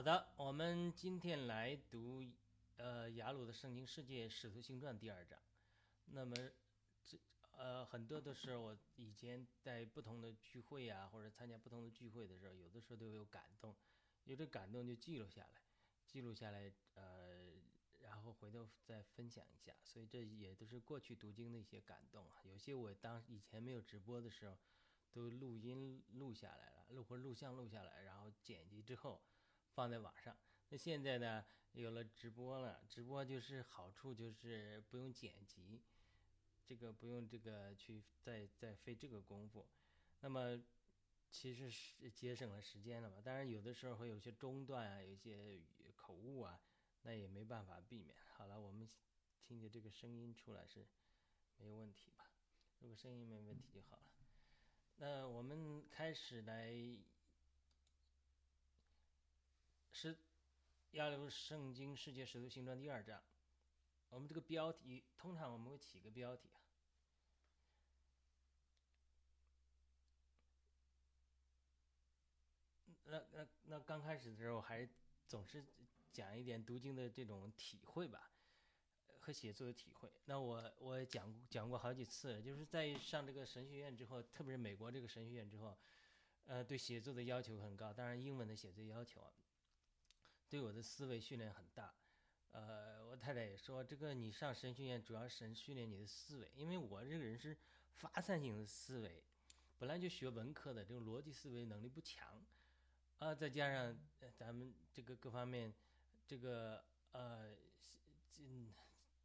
好的，我们今天来读呃雅鲁的《圣经世界使徒行传》第二章。那么这呃很多都是我以前在不同的聚会啊，或者参加不同的聚会的时候，有的时候都有感动，有这感动就记录下来，记录下来呃，然后回头再分享一下。所以这也都是过去读经的一些感动啊。有些我当以前没有直播的时候，都录音录下来了，录或录像录下来，然后剪辑之后。放在网上。那现在呢，有了直播了，直播就是好处就是不用剪辑，这个不用这个去再再费这个功夫。那么其实是节省了时间了嘛。当然有的时候会有些中断啊，有一些口误啊，那也没办法避免。好了，我们听见这个声音出来是没有问题吧？如果声音没问题就好了。那我们开始来。是《亚流圣经世界使徒行传》第二章，我们这个标题通常我们会起个标题啊。那那那刚开始的时候，还总是讲一点读经的这种体会吧，和写作的体会。那我我讲讲过好几次，就是在上这个神学院之后，特别是美国这个神学院之后，呃，对写作的要求很高，当然英文的写作要求。对我的思维训练很大，呃，我太太也说，这个你上神学院主要是训练你的思维，因为我这个人是发散性的思维，本来就学文科的，这种逻辑思维能力不强，啊，再加上咱们这个各方面，这个呃，这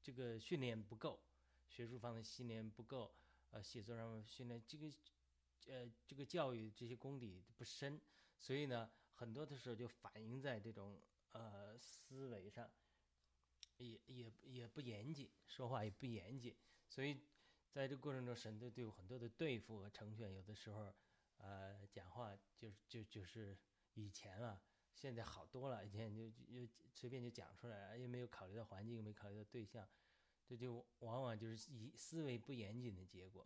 这个训练不够，学术方面训练不够，呃，写作上面训练这个，呃，这个教育这些功底不深，所以呢，很多的时候就反映在这种。呃，思维上也也也不严谨，说话也不严谨，所以在这过程中，神都对我很多的对付和成全。有的时候，呃，讲话就就就是以前啊，现在好多了。以前就就随便就讲出来了，也没有考虑到环境，没考虑到对象，这就往往就是以思维不严谨的结果。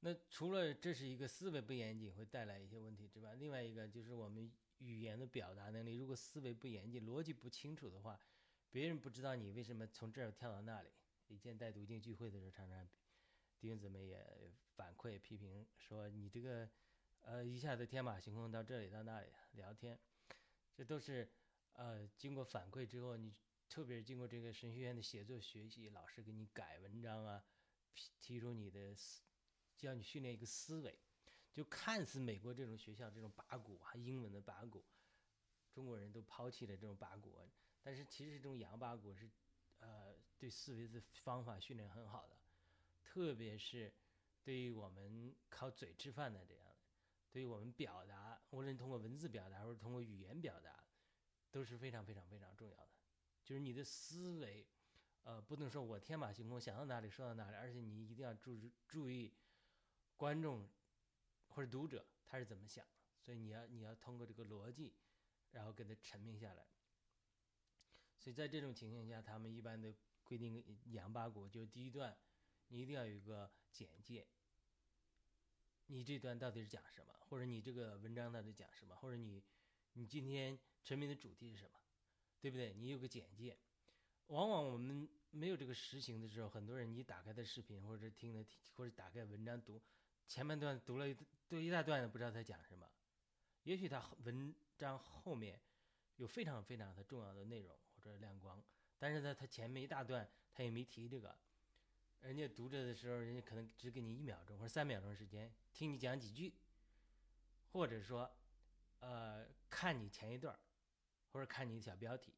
那除了这是一个思维不严谨会带来一些问题之外，另外一个就是我们。语言的表达能力，如果思维不严谨、逻辑不清楚的话，别人不知道你为什么从这儿跳到那里。以前带读经聚会的时候，常常弟兄姊妹也反馈批评说：“你这个呃一下子天马行空到这里到那里聊天，这都是呃经过反馈之后，你特别是经过这个神学院的写作学习，老师给你改文章啊，提出你的思，教你训练一个思维。”就看似美国这种学校这种八股啊，英文的八股，中国人都抛弃了这种八股，但是其实这种洋八股是，呃，对思维的方法训练很好的，特别是对于我们靠嘴吃饭的这样的，对于我们表达，无论通过文字表达或者通过语言表达，都是非常非常非常重要的。就是你的思维，呃，不能说我天马行空想到哪里说到哪里，而且你一定要注注意观众。或者读者他是怎么想的？所以你要你要通过这个逻辑，然后给他沉明下来。所以在这种情况下，他们一般的规定杨八股，就是第一段你一定要有一个简介，你这段到底是讲什么，或者你这个文章到底讲什么，或者你你今天沉迷的主题是什么，对不对？你有个简介。往往我们没有这个实行的时候，很多人你打开的视频或者听的或者打开文章读。前半段读了一读一大段的，不知道他讲什么。也许他文章后面有非常非常的重要的内容或者亮光，但是呢，他前面一大段他也没提这个。人家读着的时候，人家可能只给你一秒钟或者三秒钟时间听你讲几句，或者说，呃，看你前一段或者看你小标题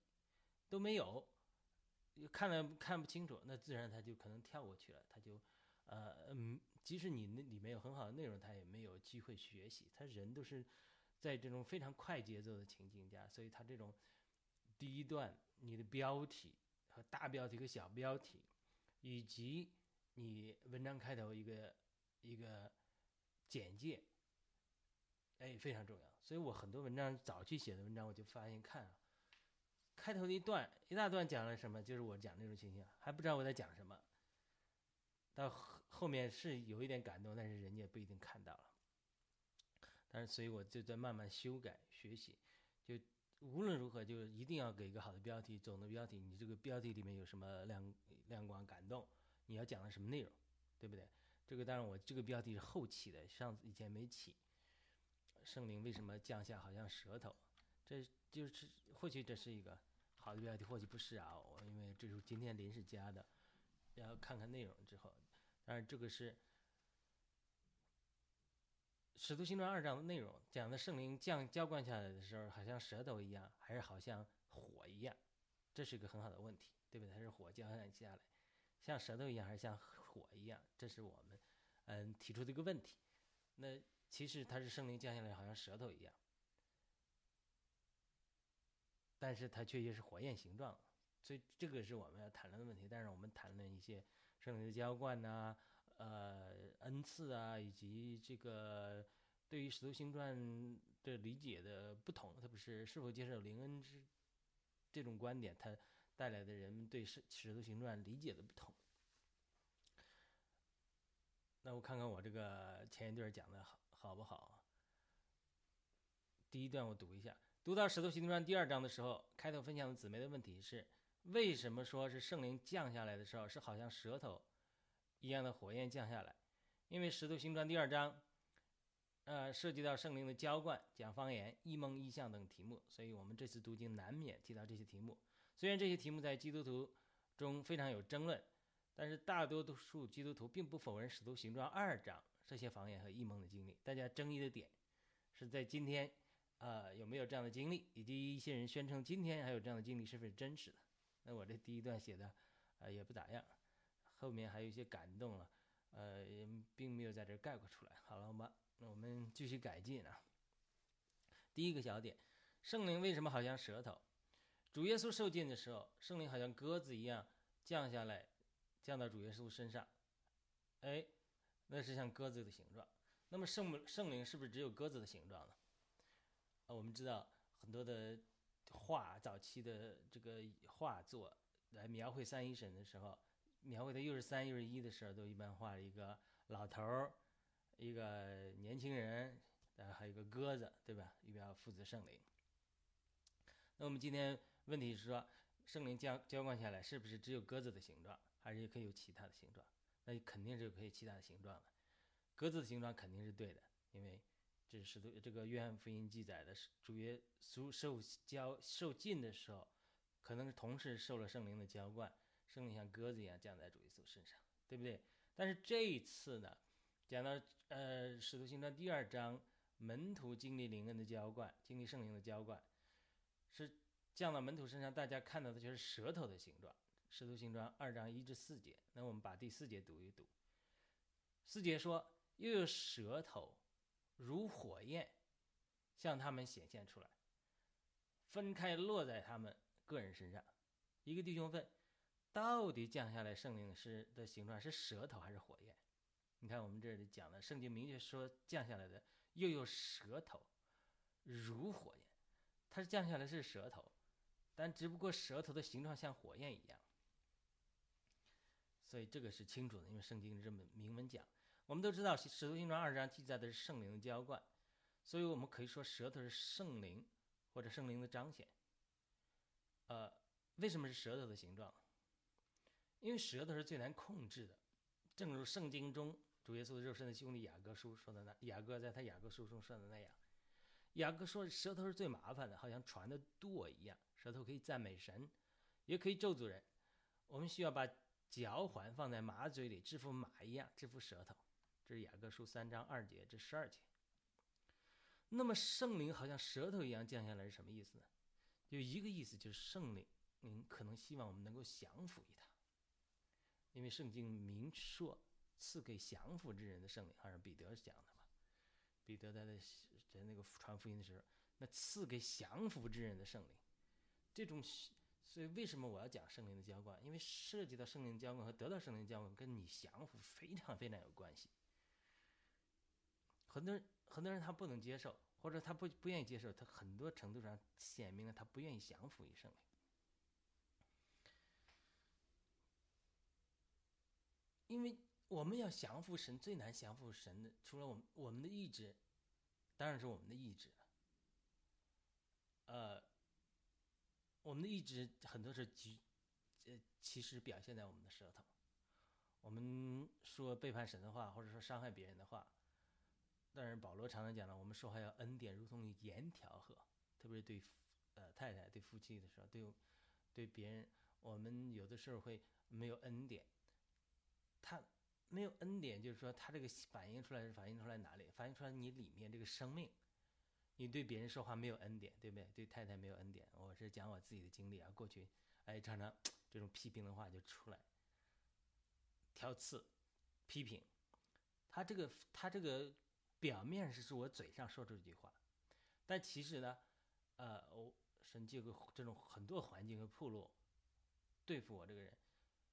都没有，看了看不清楚，那自然他就可能跳过去了，他就。呃嗯，即使你那里面有很好的内容，他也没有机会学习。他人都是在这种非常快节奏的情境下，所以他这种第一段你的标题和大标题和小标题，以及你文章开头一个一个简介，哎，非常重要。所以我很多文章早期写的文章，我就发现看啊，开头的一段一大段讲了什么，就是我讲那种情形，还不知道我在讲什么。到后面是有一点感动，但是人家不一定看到了。但是，所以我就在慢慢修改学习，就无论如何，就一定要给一个好的标题，总的标题。你这个标题里面有什么亮亮光、感动？你要讲的什么内容，对不对？这个当然，我这个标题是后起的，上次以前没起。圣灵为什么降下好像舌头？这就是或许这是一个好的标题，或许不是啊。我因为这是今天临时加的，要看看内容之后。当然，这个是《使徒行传》二章的内容，讲的圣灵降浇灌下来的时候，好像舌头一样，还是好像火一样？这是一个很好的问题，对不对？它是火浇灌下来，像舌头一样，还是像火一样？这是我们嗯提出的一个问题。那。其实它是圣灵降下来，好像舌头一样，但是它确实是火焰形状，所以这个是我们要谈论的问题。但是我们谈论一些圣灵的浇灌呐，呃，恩赐啊，以及这个对于使徒行传的理解的不同，特别是是否接受灵恩之这种观点，它带来的人们对使使徒行传理解的不同。那我看看我这个前一段讲的好。好不好？第一段我读一下。读到《使徒行传》第二章的时候，开头分享的姊妹的问题是：为什么说是圣灵降下来的时候是好像舌头一样的火焰降下来？因为《使徒行传》第二章，呃，涉及到圣灵的浇灌、讲方言、异梦、异象等题目，所以我们这次读经难免提到这些题目。虽然这些题目在基督徒中非常有争论，但是大多数基督徒并不否认《使徒行传》二章。这些方言和异梦的经历，大家争议的点是在今天，呃，有没有这样的经历，以及一些人宣称今天还有这样的经历是不是真实的？那我这第一段写的，呃，也不咋样，后面还有一些感动了，呃，并没有在这概括出来。好了我们，那我们继续改进啊。第一个小点，圣灵为什么好像舌头？主耶稣受尽的时候，圣灵好像鸽子一样降下来，降到主耶稣身上，哎。那是像鸽子的形状，那么圣圣灵是不是只有鸽子的形状呢？啊，我们知道很多的画，早期的这个画作来描绘三一神的时候，描绘的又是三又是一的时候，都一般画一个老头儿，一个年轻人，呃，还有一个鸽子，对吧？预表父子圣灵。那我们今天问题是说，圣灵浇浇灌下来，是不是只有鸽子的形状，还是可以有其他的形状？那肯定是可以其他的形状的，鸽子的形状肯定是对的，因为这是都这个约翰福音记载的，主耶稣受教受尽的时候，可能同时受了圣灵的浇灌，圣灵像鸽子一样降在主耶稣身上，对不对？但是这一次呢，讲到呃使徒行传第二章，门徒经历灵恩的浇灌，经历圣灵的浇灌，是降到门徒身上，大家看到的就是舌头的形状。使徒行传二章一至四节，那我们把第四节读一读。四节说：“又有舌头如火焰向他们显现出来，分开落在他们个人身上。”一个弟兄问：“到底降下来圣灵是的形状是舌头还是火焰？”你看我们这里讲的圣经明确说降下来的又有舌头如火焰，它是降下来是舌头，但只不过舌头的形状像火焰一样。所以这个是清楚的，因为圣经这么明文讲。我们都知道《使徒行传》二章记载的是圣灵的浇灌，所以我们可以说舌头是圣灵或者圣灵的彰显。呃，为什么是舌头的形状？因为舌头是最难控制的，正如圣经中主耶稣的肉身的兄弟雅各书说的那，雅各在他雅各书中说的那样，雅各说舌头是最麻烦的，好像船的舵一样，舌头可以赞美神，也可以咒诅人。我们需要把。脚环放在马嘴里，制服马一样，制服舌头。这是雅各书三章二节至十二节。那么圣灵好像舌头一样降下来是什么意思呢？有一个意思就是圣灵，您可能希望我们能够降服于他，因为圣经明说赐给降服之人的圣灵，好像彼得讲的嘛。彼得在在在那个传福音的时候，那赐给降服之人的圣灵，这种。所以，为什么我要讲圣灵的浇灌？因为涉及到圣灵浇灌和得到圣灵浇灌，跟你降服非常非常有关系。很多人很多人他不能接受，或者他不不愿意接受，他很多程度上显明了他不愿意降服于圣灵。因为我们要降服神，最难降服神的，除了我们我们的意志，当然是我们的意志。呃。我们的意志很多是其呃其实表现在我们的舌头。我们说背叛神的话，或者说伤害别人的话，但是保罗常常讲了，我们说话要恩典，如同盐调和，特别是对呃太太、对夫妻的时候，对对别人，我们有的时候会没有恩典。他没有恩典，就是说他这个反映出来是反映出来哪里？反映出来你里面这个生命，你对别人说话没有恩典，对不对？对太太没有恩典。我是讲我自己的经历啊，过去哎常常这种批评的话就出来。挑刺、批评，他这个他这个表面是是我嘴上说出这句话，但其实呢，呃，我神借个这种很多环境和铺路对付我这个人。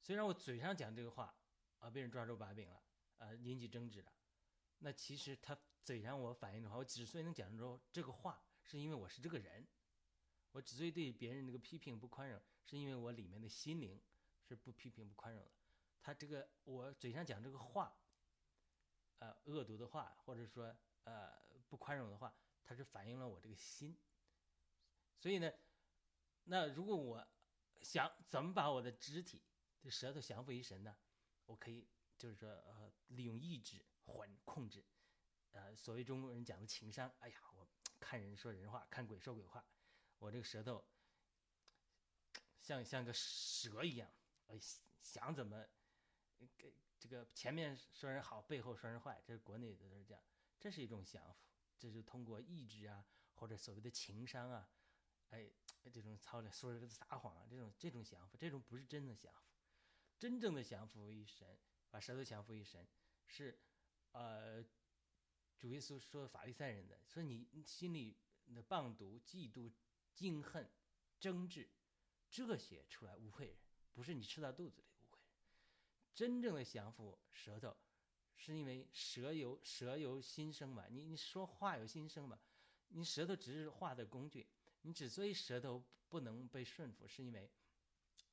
虽然我嘴上讲这个话啊，被人抓住把柄了，呃，引起争执了，那其实他嘴上我反映的话，我之所以能讲出这个话，是因为我是这个人。我之所以对别人那个批评不宽容，是因为我里面的心灵是不批评不宽容的。他这个我嘴上讲这个话，呃，恶毒的话，或者说呃不宽容的话，它是反映了我这个心。所以呢，那如果我想怎么把我的肢体的舌头降服于神呢？我可以就是说呃利用意志缓控制，呃所谓中国人讲的情商。哎呀，我看人说人话，看鬼说鬼话，我这个舌头像像个蛇一样，呃想怎么。给这个前面说人好，背后说人坏，这是国内的都是这样，这是一种降服，这是通过意志啊，或者所谓的情商啊，哎，这种操练说人撒谎啊，这种这种降服，这种不是真的降服，真正的降服于神，把舌头降服于神，是，呃，主耶稣说法利赛人的，说你心里的棒毒、嫉妒、敬恨、争执，这些出来污秽人，不是你吃到肚子里。真正的降服舌头，是因为舌由舌由心生嘛。你你说话有心生嘛？你舌头只是话的工具。你之所以舌头不能被顺服，是因为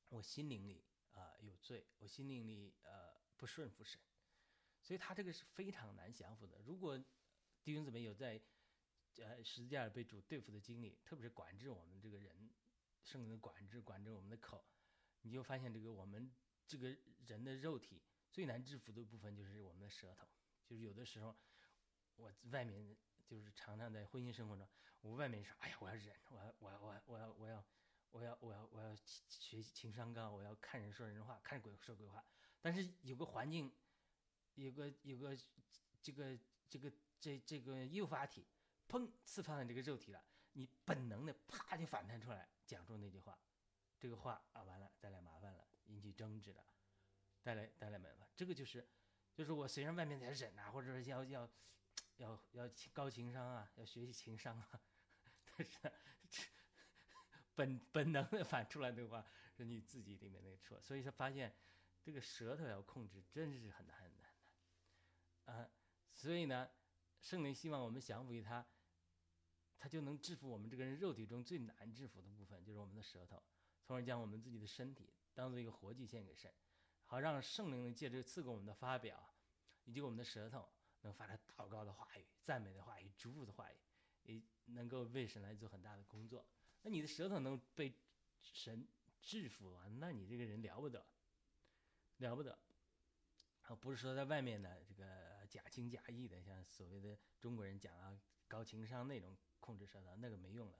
我心灵里啊有罪，我心灵里呃不顺服神，所以他这个是非常难降服的。如果弟兄姊妹有在呃十字架被主对付的经历，特别是管制我们这个人，圣灵管制管制我们的口，你就发现这个我们。这个人的肉体最难制服的部分就是我们的舌头，就是有的时候，我外面就是常常在婚姻生活中，我外面说，哎呀，我要忍，我要，我要，我要，我要，我要，我要，我要，我要学情商高，我要看人说人话，看鬼说鬼话。但是有个环境，有个有个这个这个这这个诱发体，砰，刺放在这个肉体了，你本能的啪就反弹出来，讲出那句话，这个话啊，完了，带来麻烦了。引起争执的，带来带来麻烦，这个就是，就是我虽然外面在忍啊，或者说要要要要高情商啊，要学习情商啊，但是本本能的反出来的话，是你自己里面那个错，所以说发现这个舌头要控制，真是很难很难的，啊，所以呢，圣灵希望我们降服于他，他就能制服我们这个人肉体中最难制服的部分，就是我们的舌头，从而将我们自己的身体。当做一个活祭献给神，好让圣灵能借着赐给我们的发表，以及我们的舌头，能发出祷告的话语、赞美的话语、祝福的话语，也能够为神来做很大的工作。那你的舌头能被神制服啊？那你这个人了不得，了不得。啊，不是说在外面的这个假情假意的，像所谓的中国人讲啊，高情商那种控制舌头，那个没用的，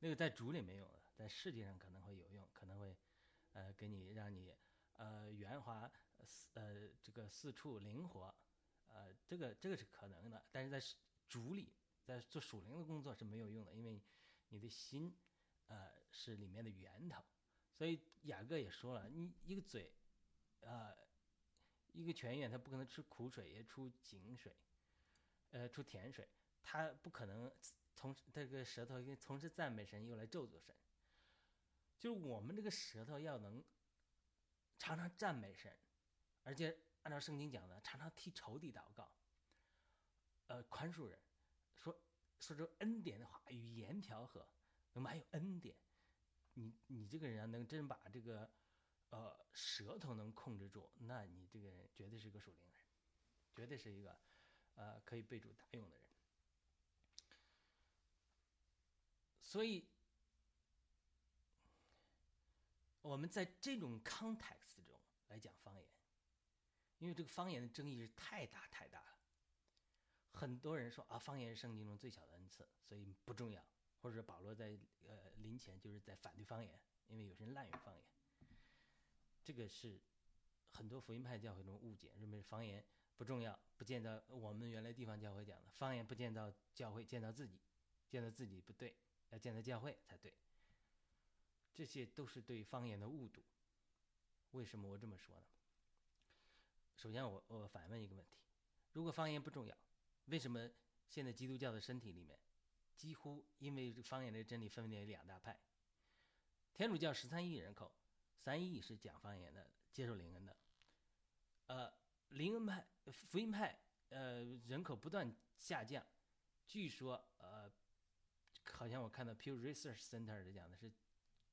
那个在主里没用的，在世界上可能会有用，可能会。呃，给你让你呃圆滑，呃这个四处灵活，呃这个这个是可能的，但是在主里，在做属灵的工作是没有用的，因为你的心呃是里面的源头，所以雅各也说了，你一个嘴，呃一个泉眼，它不可能出苦水也出井水，呃出甜水，它不可能从这个舌头从事赞美神又来咒诅神。就是我们这个舌头要能常常赞美神，而且按照圣经讲的，常常替仇敌祷告，呃，宽恕人，说说出恩典的话，语言调和，那么还有恩典。你你这个人啊，能真把这个呃舌头能控制住，那你这个人绝对是个属灵人，绝对是一个呃可以被主大用的人。所以。我们在这种 context 中来讲方言，因为这个方言的争议是太大太大了。很多人说啊，方言是圣经中最小的恩赐，所以不重要。或者保罗在呃临前就是在反对方言，因为有些人滥用方言。这个是很多福音派教会中误解，认为方言不重要，不见到我们原来地方教会讲的方言不见到教会，见到自己，见到自己不对，要见到教会才对。这些都是对方言的误读。为什么我这么说呢？首先，我我反问一个问题：如果方言不重要，为什么现在基督教的身体里面几乎因为方言的真理分为两大派？天主教十三亿人口，三亿是讲方言的，接受灵恩的。呃，灵恩派、福音派，呃，人口不断下降。据说，呃，好像我看到 Pew Research Center 讲的是。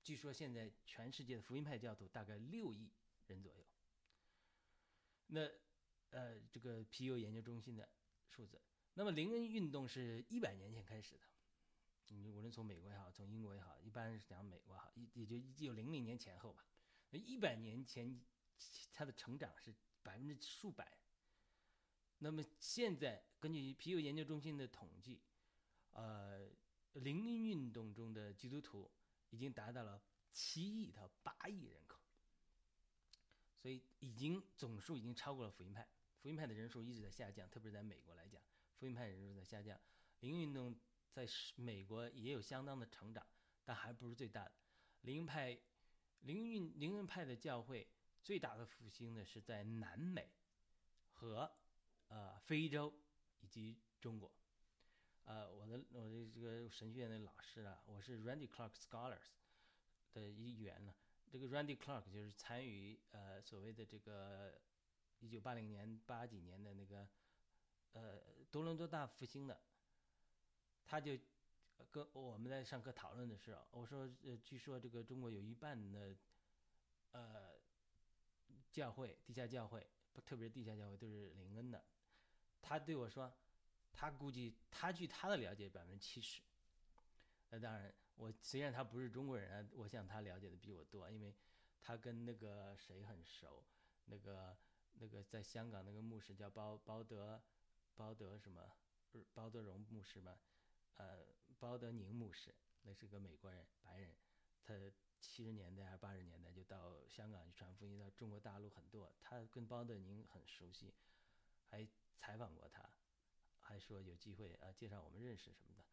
据说现在全世界的福音派教徒大概六亿人左右。那呃，这个皮尤研究中心的数字。那么灵恩运动是一百年前开始的，你无论从美国也好，从英国也好，一般是讲美国好，也就一九零零年前后吧。那一百年前，它的成长是百分之数百。那么现在根据皮尤研究中心的统计，呃，灵恩运动中的基督徒。已经达到了七亿到八亿人口，所以已经总数已经超过了福音派。福音派的人数一直在下降，特别是在美国来讲，福音派人数在下降。灵运动在美国也有相当的成长，但还不是最大的。灵派、灵运、灵运派的教会最大的复兴呢，是在南美和呃非洲以及中国。呃，我的我的这个神学院的老师啊，我是 Randy Clark Scholars 的一员呢。这个 Randy Clark 就是参与呃所谓的这个一九八零年八几年的那个呃多伦多大复兴的。他就跟我们在上课讨论的时候，我说呃，据说这个中国有一半的呃教会地下教会，不特别是地下教会都是灵恩的。他对我说。他估计，他据他的了解，百分之七十。那当然，我虽然他不是中国人啊，我想他了解的比我多，因为他跟那个谁很熟，那个那个在香港那个牧师叫包包德，包德什么，包德荣牧师嘛，呃，包德宁牧师，那是个美国人，白人，他七十年代还是八十年代就到香港去传福音，到中国大陆很多，他跟包德宁很熟悉，还采访过他。还说有机会啊，介绍我们认识什么的。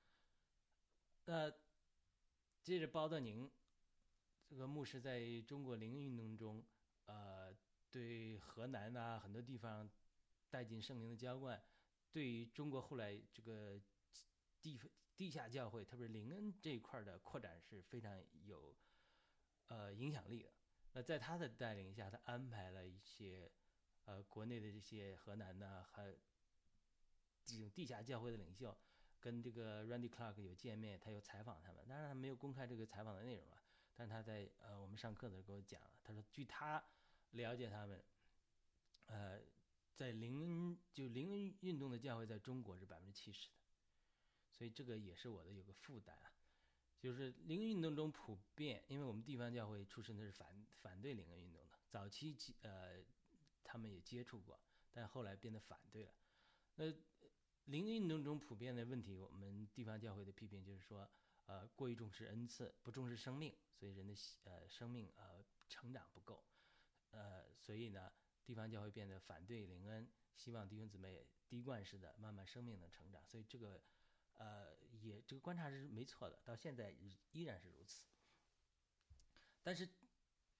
那接着包德宁这个牧师在中国灵运动中，呃，对河南呐很多地方带进圣灵的浇灌，对于中国后来这个地地下教会，特别是灵恩这一块的扩展是非常有呃影响力的。那在他的带领下，他安排了一些呃国内的这些河南呐还。这种地下教会的领袖跟这个 Randy Clark 有见面，他有采访他们，当然他没有公开这个采访的内容了。但他在呃我们上课的时候给我讲了，他说据他了解，他们呃在灵就灵运动的教会在中国是百分之七十的，所以这个也是我的有个负担啊，就是灵运动中普遍，因为我们地方教会出身的是反反对灵运动的，早期呃他们也接触过，但后来变得反对了，那。灵运动中普遍的问题，我们地方教会的批评就是说，呃，过于重视恩赐，不重视生命，所以人的呃生命呃成长不够，呃，所以呢，地方教会变得反对灵恩，希望弟兄姊妹滴灌式的慢慢生命的成长，所以这个呃也这个观察是没错的，到现在依然是如此。但是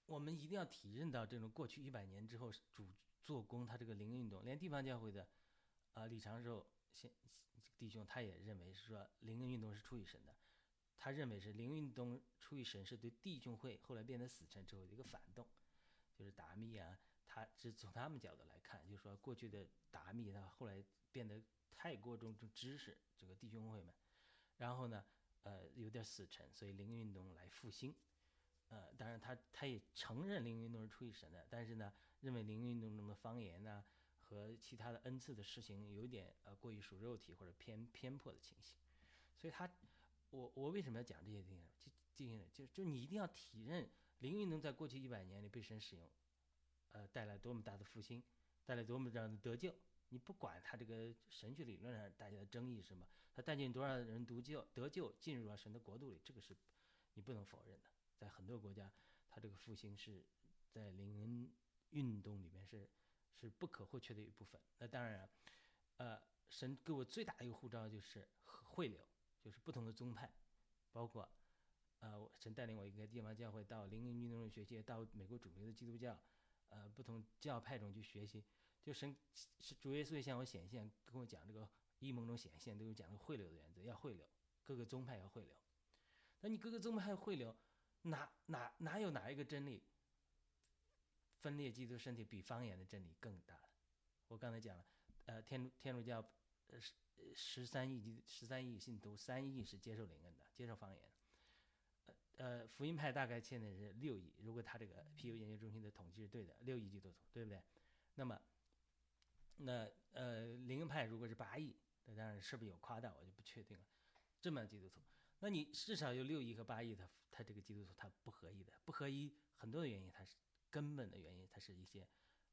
我们一定要体认到，这种过去一百年之后主做工，他这个灵运动，连地方教会的啊李长寿。现弟兄他也认为是说灵恩运动是出于神的，他认为是灵运动出于神是对弟兄会后来变得死沉之后的一个反动，就是达密啊，他是从他们角度来看，就是说过去的达密他后来变得太过重重知识这个弟兄会们，然后呢呃有点死沉，所以灵运动来复兴，呃当然他他也承认灵运动是出于神的，但是呢认为灵运动中的方言呢。和其他的恩赐的事情有点呃过于属肉体或者偏偏颇的情形，所以他，我我为什么要讲这些东西？就就就就你一定要体认灵运动在过去一百年里被神使用，呃，带来多么大的复兴，带来多么这样的得救。你不管他这个神学理论上大家的争议是什么，他带进多少人读救得救进入了神的国度里，这个是你不能否认的。在很多国家，他这个复兴是在灵恩运动里面是是不可或缺的一部分。那当然，呃，神给我最大的一个护照就是汇流，就是不同的宗派，包括呃，神带领我一个地方教会到灵恩运动中学习，到美国主流的基督教，呃，不同教派中去学习。就神是主耶稣也向我显现，跟我讲这个异梦中显现都有讲这个汇流的原则，要汇流，各个宗派要汇流。那你各个宗派汇流，哪哪哪有哪一个真理分裂基督身体比方言的真理更大？我刚才讲了，呃，天主天主教呃十十三亿十三亿信徒，三亿是接受灵恩的，接受方言。呃呃，福音派大概现在是六亿，如果他这个 PU 研究中心的统计是对的，六亿基督徒，对不对？那么。那呃，灵恩派如果是八亿，那当然是不是有夸大，我就不确定了。这么基督徒，那你至少有六亿和八亿，他他这个基督徒他不合一的，不合一很多的原因，他是根本的原因，它是一些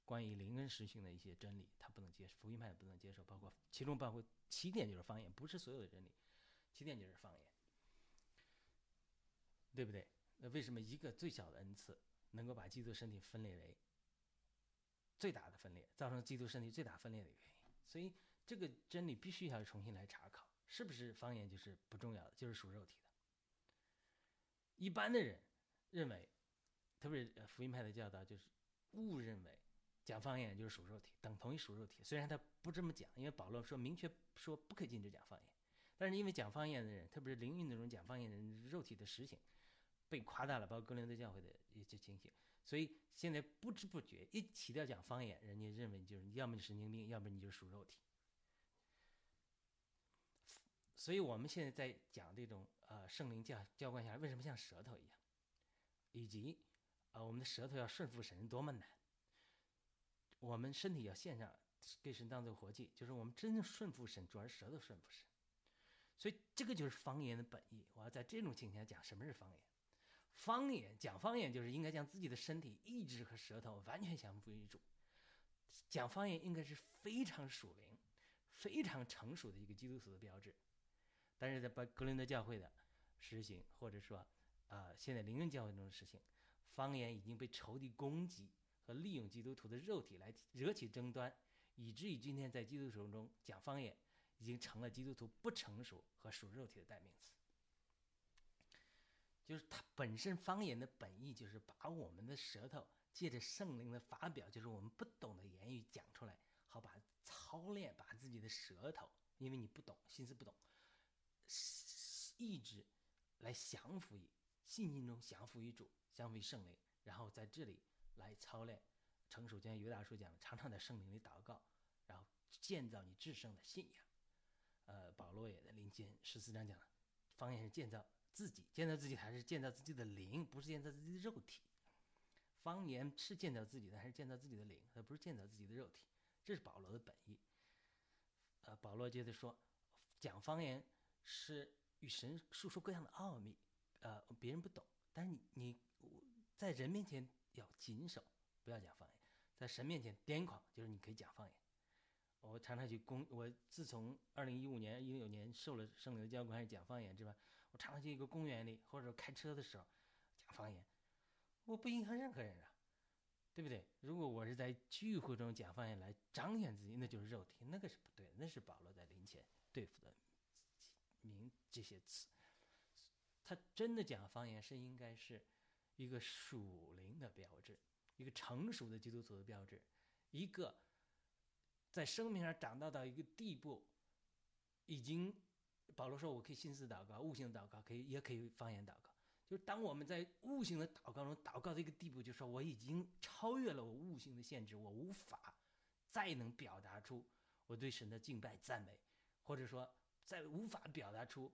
关于灵恩实性的一些真理，它不能接受，福音派也不能接受，包括其中包括起点就是方言，不是所有的真理，起点就是方言，对不对？那为什么一个最小的恩赐能够把基督身体分裂为？最大的分裂，造成基督身体最大分裂的原因，所以这个真理必须要重新来查考，是不是方言就是不重要的，就是属肉体的。一般的人认为，特别是福音派的教导，就是误认为讲方言就是属肉体，等同于属肉体。虽然他不这么讲，因为保罗说明确说不可禁止讲方言，但是因为讲方言的人，特别是灵运那种讲方言的人，肉体的实性被夸大了，包括格林德教会的一些情形。所以现在不知不觉一提到讲方言，人家认为就是要么你神经病，要么你就属肉体。所以我们现在在讲这种呃圣灵教浇灌下，为什么像舌头一样，以及啊我们的舌头要顺服神多么难，我们身体要献上给神当做活祭，就是我们真正顺服神，主要是舌头顺服神。所以这个就是方言的本意。我要在这种情况下讲什么是方言。方言讲方言就是应该将自己的身体、意志和舌头完全降服于主。讲方言应该是非常属灵、非常成熟的一个基督徒的标志。但是在把格林德教会的实行，或者说啊现在灵恩教会中的实行，方言已经被仇敌攻击和利用基督徒的肉体来惹起争端，以至于今天在基督徒中讲方言已经成了基督徒不成熟和属肉体的代名词。就是它本身方言的本意，就是把我们的舌头借着圣灵的发表，就是我们不懂的言语讲出来，好把操练，把自己的舌头，因为你不懂，心思不懂，意志来降服于信心中降服于主，降服于圣灵，然后在这里来操练成熟。就像犹大书讲的，常常在圣灵里祷告，然后建造你至圣的信仰。呃，保罗也在临前十四章讲了，方言是建造。自己建造自己还是建造自己的灵，不是建造自己的肉体。方言是建造自己的，还是建造自己的灵？而不是建造自己的肉体。这是保罗的本意。呃，保罗接着说，讲方言是与神述说各样的奥秘，呃，别人不懂，但是你你在人面前要谨守，不要讲方言；在神面前癫狂，就是你可以讲方言。我常常去公，我自从二零一五年、一六年受了圣灵的教开始讲方言，是吧？我常常去一个公园里，或者开车的时候讲方言，我不影响任何人啊，对不对？如果我是在聚会中讲方言来彰显自己，那就是肉体，那个是不对，那是保罗在灵前对付的名这些词。他真的讲方言是应该是一个属灵的标志，一个成熟的基督徒的标志，一个在生命上长到到一个地步，已经。保罗说：“我可以心思祷告，悟性祷告，可以也可以方言祷告。就是当我们在悟性的祷告中祷告的一个地步，就说我已经超越了我悟性的限制，我无法再能表达出我对神的敬拜赞美，或者说再无法表达出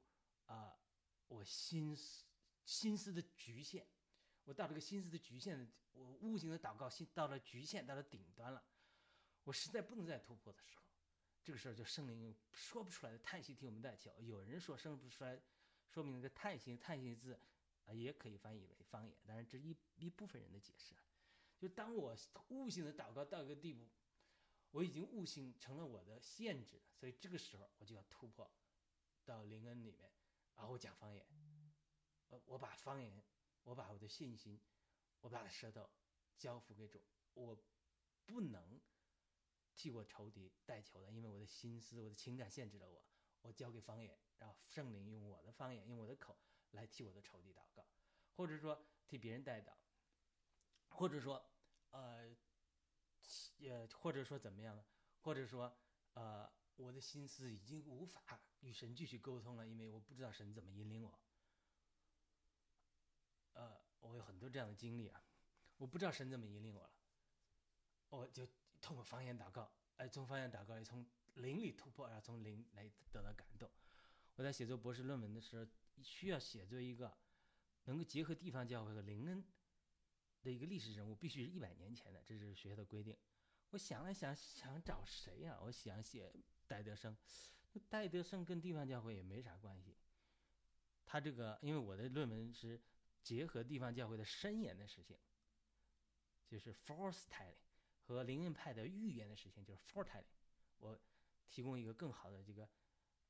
啊我心思心思的局限。我到这个心思的局限，我悟性的祷告心到了局限，到了顶端了，我实在不能再突破的时候。”这个时候就圣灵说不出来的叹息替我们代求。有人说生不出来，说明那个叹息叹息字，啊，也可以翻译为方言。当然，这一一部分人的解释。就当我悟性的祷告到一个地步，我已经悟性成了我的限制，所以这个时候我就要突破到灵恩里面，然后讲方言。呃，我把方言，我把我的信心，我把舌头交付给主，我不能替我仇敌代求的，因为我的心思、我的情感限制了我。我交给方言，然后圣灵用我的方言，用我的口来替我的仇敌祷告，或者说替别人代祷，或者说。呃，也或者说怎么样呢？或者说，呃，我的心思已经无法与神继续沟通了，因为我不知道神怎么引领我。我有很多这样的经历啊，我不知道神怎么引领我了，我就通过方言祷告，哎，从方言祷告，也从灵里突破，然后从灵来得到感动。我在写作博士论文的时候，需要写作一个能够结合地方教会和灵恩。的一个历史人物必须是一百年前的，这是学校的规定。我想了想，想找谁呀？我想写戴德生，戴德生跟地方教会也没啥关系。他这个，因为我的论文是结合地方教会的申言的实现，就是 force telling，和灵恩派的预言的实现，就是 foretelling。我提供一个更好的这个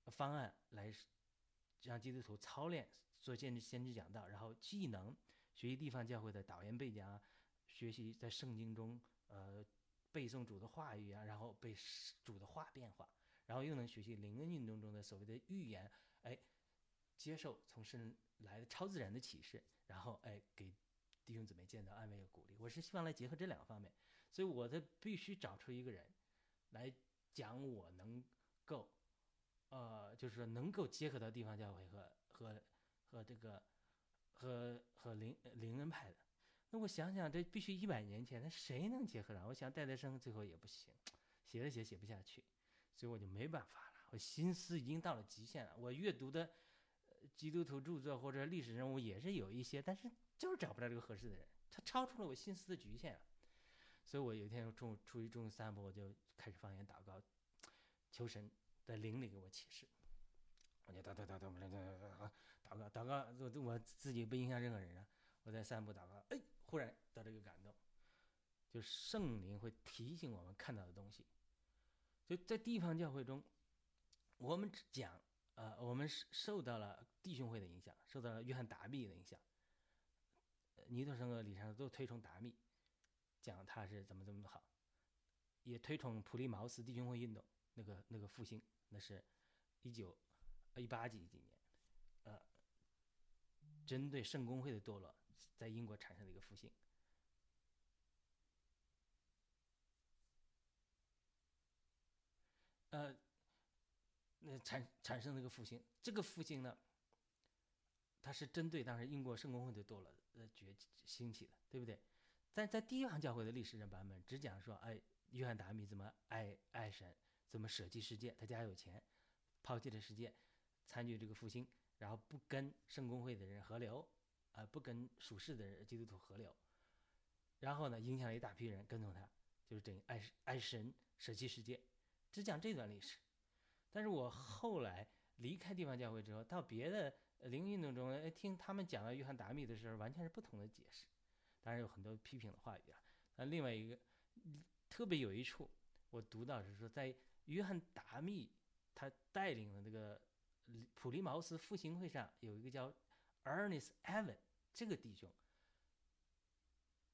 方案来让基督徒操练做先知先知讲道，然后既能。学习地方教会的导言背讲，学习在圣经中呃背诵主的话语啊，然后被主的话变化，然后又能学习灵恩运动中的所谓的预言，哎，接受从神来的超自然的启示，然后哎给弟兄姊妹见到安慰和鼓励。我是希望来结合这两个方面，所以我的必须找出一个人来讲我能够呃就是说能够结合到地方教会和和和这个。和和灵灵恩派的，那我想想，这必须一百年前，那谁能结合上？我想戴德生最后也不行，写了写写不下去，所以我就没办法了。我心思已经到了极限了。我阅读的基督徒著作或者历史人物也是有一些，但是就是找不到这个合适的人，他超出了我心思的局限。所以我有一天中午出去中午散步，我就开始方言祷告，求神在灵里给我启示。我就祷祷祷祷祷祷。祷告，祷告，我我自己不影响任何人啊！我在散步祷告，哎，忽然得到这个感动，就圣灵会提醒我们看到的东西。就在地方教会中，我们讲，呃，我们是受到了弟兄会的影响，受到了约翰达密的影响，尼特生和李长都推崇达密，讲他是怎么怎么好，也推崇普利茅斯弟兄会运动那个那个复兴，那是一九一八几几年。呃针对圣公会的堕落，在英国产生的一个复兴，呃，那产产生了一个复兴。这个复兴呢，它是针对当时英国圣公会的堕落呃崛兴起的，对不对？但在地方教会的历史上版本，只讲说，哎，约翰达米怎么爱爱神，怎么舍弃世界，他家有钱，抛弃了世界，参与这个复兴。然后不跟圣公会的人合流，啊，不跟属世的人基督徒合流，然后呢，影响了一大批人跟从他，就是等于爱爱神舍弃世界，只讲这段历史。但是我后来离开地方教会之后，到别的灵运动中，哎听他们讲到约翰达密的时候，完全是不同的解释，当然有很多批评的话语啊。那另外一个特别有一处，我读到是说，在约翰达密他带领的那个。普利茅斯复兴会上有一个叫 Ernest Evan 这个弟兄，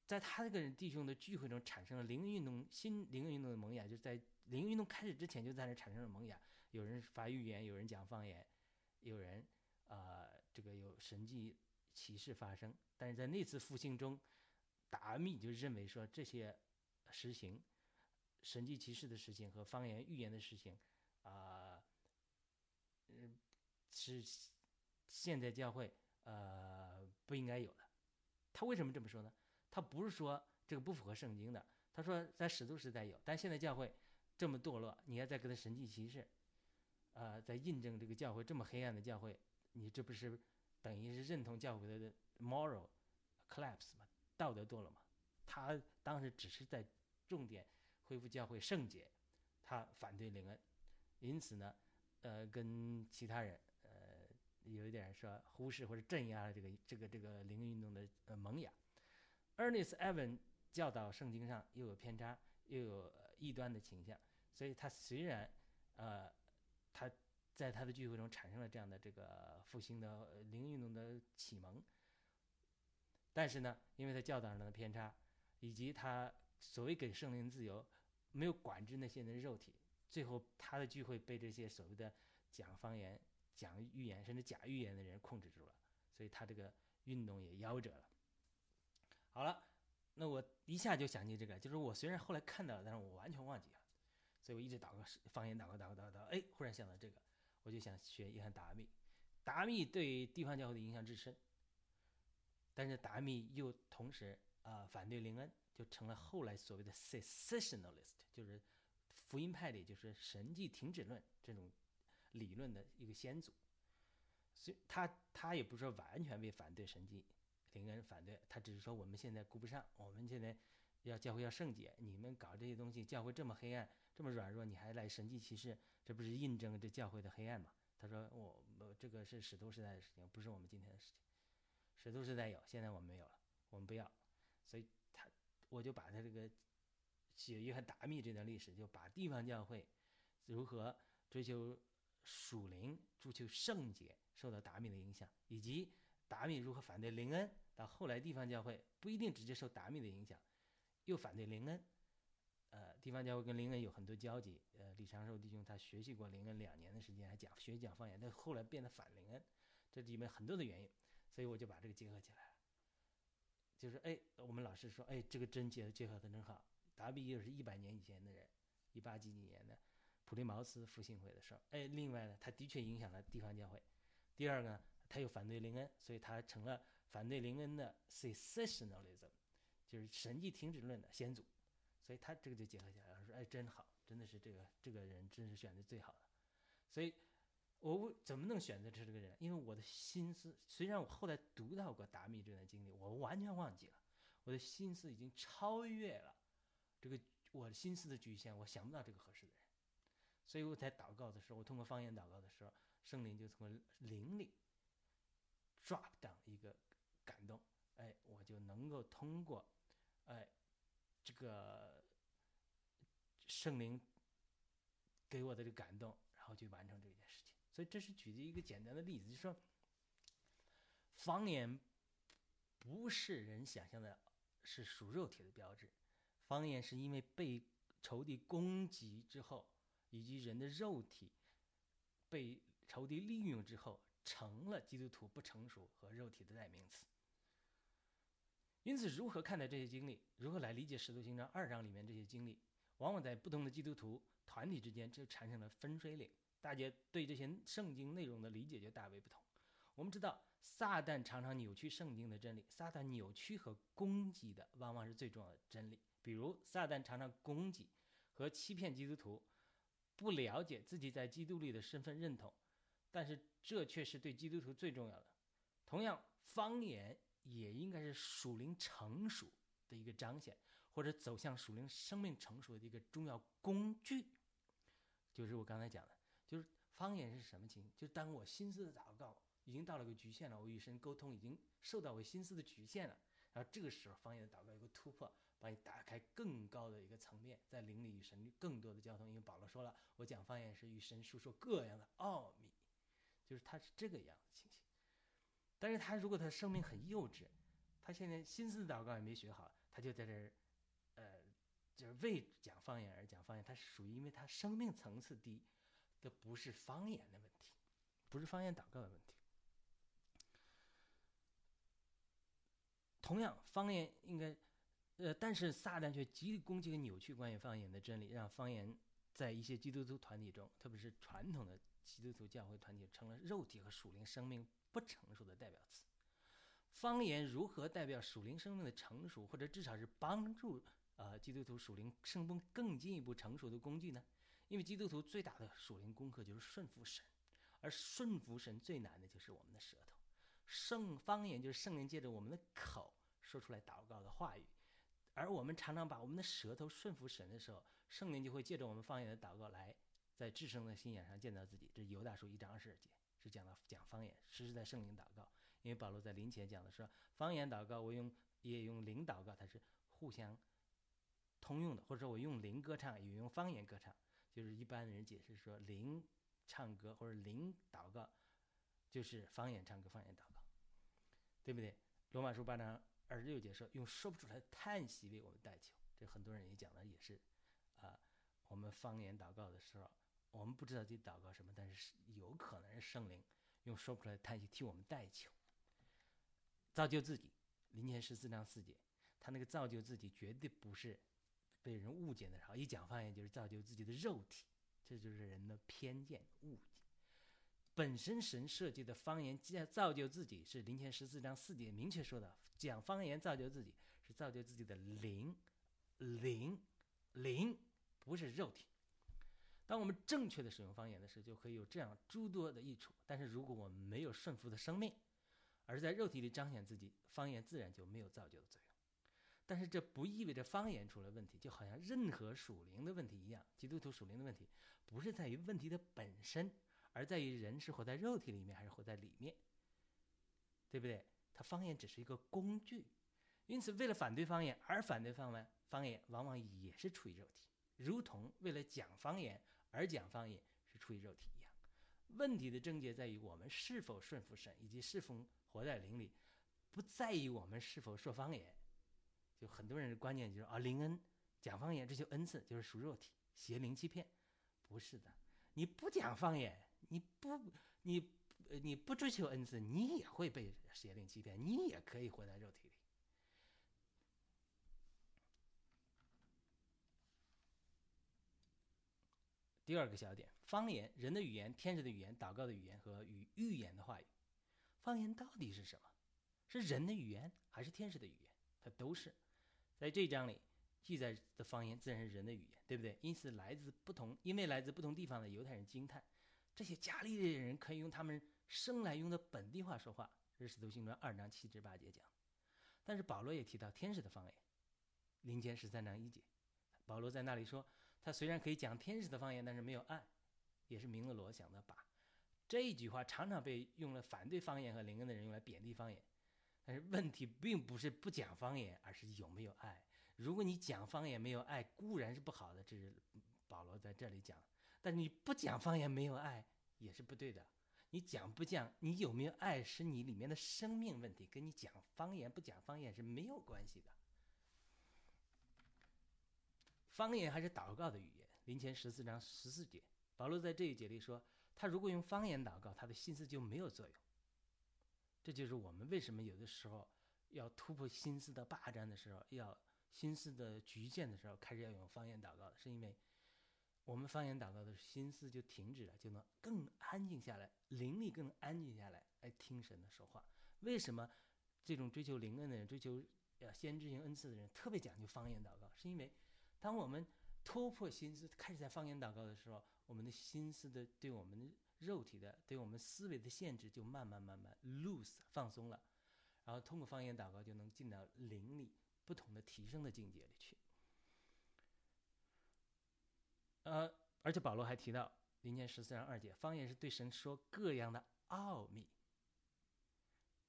在他这个弟兄的聚会中产生了灵运动新灵运动的萌芽，就是在灵运动开始之前就在那产生了萌芽。有人发预言，有人讲方言，有人啊这个有神迹奇事发生。但是在那次复兴中，达密就认为说这些实行神迹奇事的事情和方言预言的事情啊，嗯。是现在教会呃不应该有的。他为什么这么说呢？他不是说这个不符合圣经的。他说在使徒时代有，但现在教会这么堕落，你要再跟他神迹骑士，呃，在印证这个教会这么黑暗的教会，你这不是等于是认同教会的 moral collapse 吗？道德堕落吗？他当时只是在重点恢复教会圣洁，他反对灵恩，因此呢，呃，跟其他人呃。有一点说忽视或者镇压了这个这个这个灵运动的呃萌芽。Ernest Evan 教导圣经上又有偏差，又有异端的倾向，所以他虽然呃他在他的聚会中产生了这样的这个复兴的灵运动的启蒙，但是呢，因为他教导上的偏差，以及他所谓给圣灵自由，没有管制那些人的肉体，最后他的聚会被这些所谓的讲方言。讲预言甚至假预言的人控制住了，所以他这个运动也夭折了。好了，那我一下就想起这个，就是我虽然后来看到了，但是我完全忘记，所以我一直祷告方言祷告祷告祷告，哎，忽然想到这个，我就想学约翰达密。达密对地方教会的影响至深，但是达密又同时啊反对林恩，就成了后来所谓的 secessionalist，就是福音派里就是神迹停止论这种。理论的一个先祖，所以他他也不是说完全被反对神迹，林恩反对他只是说我们现在顾不上，我们现在要教会要圣洁，你们搞这些东西，教会这么黑暗，这么软弱，你还来神迹骑士，这不是印证这教会的黑暗吗？他说我这个是使徒时代的事情，不是我们今天的事情，使徒时代有，现在我们没有了，我们不要，所以他我就把他这个写约翰达密这段历史，就把地方教会如何追求。属灵追求圣洁受到达米的影响，以及达米如何反对林恩，到后来地方教会不一定直接受达米的影响，又反对林恩。呃，地方教会跟林恩有很多交集。呃，李长寿弟兄他学习过林恩两年的时间，还讲学讲方言，但后来变得反林恩，这里面很多的原因，所以我就把这个结合起来了。就是哎，我们老师说，哎，这个真结结合的真好。达比又是一百年以前的人，一八几几年的。普利茅斯复兴会的事儿，哎，另外呢，他的确影响了地方教会。第二个呢，他又反对林恩，所以他成了反对林恩的 secessionalism 就是神迹停止论的先祖。所以他这个就结合起来了，说，哎，真好，真的是这个这个人真是选的最好的。所以，我怎么能选择这个人？因为我的心思，虽然我后来读到过达米这段经历，我完全忘记了，我的心思已经超越了这个我心思的局限，我想不到这个合适的人。所以我在祷告的时候，我通过方言祷告的时候，圣灵就从灵里 drop down 一个感动，哎，我就能够通过，哎，这个圣灵给我的这个感动，然后去完成这件事情。所以这是举的一个简单的例子，就是说，方言不是人想象的，是属肉体的标志，方言是因为被仇敌攻击之后。以及人的肉体被仇敌利用之后，成了基督徒不成熟和肉体的代名词。因此，如何看待这些经历，如何来理解《使徒行传》二章里面这些经历，往往在不同的基督徒团体之间就产生了分水岭，大家对这些圣经内容的理解就大为不同。我们知道，撒旦常常扭曲圣经的真理，撒旦扭曲和攻击的往往是最重要的真理。比如，撒旦常常攻击和欺骗基督徒。不了解自己在基督里的身份认同，但是这却是对基督徒最重要的。同样，方言也应该是属灵成熟的一个彰显，或者走向属灵生命成熟的一个重要工具。就是我刚才讲的，就是方言是什么情形？就当我心思的祷告已经到了个局限了，我与神沟通已经受到我心思的局限了，然后这个时候方言的祷告有个突破。把你打开更高的一个层面，在灵里与神更多的交通。因为保罗说了，我讲方言是与神述说各样的奥秘，就是他是这个样子情形。但是他如果他生命很幼稚，他现在心思祷告也没学好，他就在这儿，呃，就是为讲方言而讲方言。他是属于因为他生命层次低，这不是方言的问题，不是方言祷告的问题。同样，方言应该。呃，但是撒旦却极力攻击和扭曲关于方言的真理，让方言在一些基督徒团体中，特别是传统的基督徒教会团体，成了肉体和属灵生命不成熟的代表词。方言如何代表属灵生命的成熟，或者至少是帮助呃基督徒属灵生命更进一步成熟的工具呢？因为基督徒最大的属灵功课就是顺服神，而顺服神最难的就是我们的舌头。圣方言就是圣灵借着我们的口说出来祷告的话语。而我们常常把我们的舌头顺服神的时候，圣灵就会借着我们方言的祷告来，在至圣的心眼上见到自己。这是犹大书一章二十节，是讲了讲方言，实时在圣灵祷告。因为保罗在临前讲的说，方言祷告我用也用灵祷告，它是互相通用的，或者说我用灵歌唱也用方言歌唱，就是一般人解释说灵唱歌或者灵祷告就是方言唱歌、方言祷告，对不对？罗马书八章二十六节说，用说不出来的叹息为我们代求，这很多人也讲的也是啊，我们方言祷告的时候。我们不知道自己祷告什么，但是有可能是圣灵用说不出来的叹息替我们代求，造就自己。林前十四章四节，他那个造就自己绝对不是被人误解的。然后一讲方言就是造就自己的肉体，这就是人的偏见误解。本身神设计的方言造造就自己，是林前十四章四节明确说的，讲方言造就自己是造就自己的灵，灵，灵，不是肉体。当我们正确的使用方言的时候，就可以有这样诸多的益处。但是如果我们没有顺服的生命，而在肉体里彰显自己，方言自然就没有造就的作用。但是这不意味着方言出了问题，就好像任何属灵的问题一样，基督徒属灵的问题不是在于问题的本身，而在于人是活在肉体里面还是活在里面，对不对？他方言只是一个工具，因此为了反对方言而反对方言，方言往往也是出于肉体，如同为了讲方言。而讲方言是出于肉体一样，问题的症结在于我们是否顺服神，以及是否活在灵里，不在于我们是否说方言。就很多人的观念就是啊，灵恩讲方言这就恩赐，就是属肉体，邪灵欺骗，不是的。你不讲方言，你不你你不追求恩赐，你也会被邪灵欺骗，你也可以活在肉体里。第二个小点，方言，人的语言、天使的语言、祷告的语言和语预言的话语，方言到底是什么？是人的语言还是天使的语言？它都是。在这章里记载的方言自然是人的语言，对不对？因此来自不同，因为来自不同地方的犹太人惊叹，这些加利利人可以用他们生来用的本地话说话。这是使徒行传二章七至八节讲。但是保罗也提到天使的方言，林间十三章一节，保罗在那里说。他虽然可以讲天使的方言，但是没有爱，也是明了罗想的把这一句话常常被用了反对方言和灵恩的人用来贬低方言。但是问题并不是不讲方言，而是有没有爱。如果你讲方言没有爱，固然是不好的，这是保罗在这里讲。但你不讲方言没有爱也是不对的。你讲不讲，你有没有爱，是你里面的生命问题，跟你讲方言不讲方言是没有关系的。方言还是祷告的语言。林前十四章十四节，保罗在这一节里说，他如果用方言祷告，他的心思就没有作用。这就是我们为什么有的时候要突破心思的霸占的时候，要心思的局限的时候，开始要用方言祷告的，是因为我们方言祷告的心思就停止了，就能更安静下来，灵力更安静下来，来听神的说话。为什么这种追求灵恩的人、追求呃先知性恩赐的人特别讲究方言祷告？是因为当我们突破心思，开始在方言祷告的时候，我们的心思的对我们的肉体的、对我们思维的限制就慢慢慢慢 loose 放松了，然后通过方言祷告就能进到灵里不同的提升的境界里去。呃，而且保罗还提到林前十四章二节，方言是对神说各样的奥秘，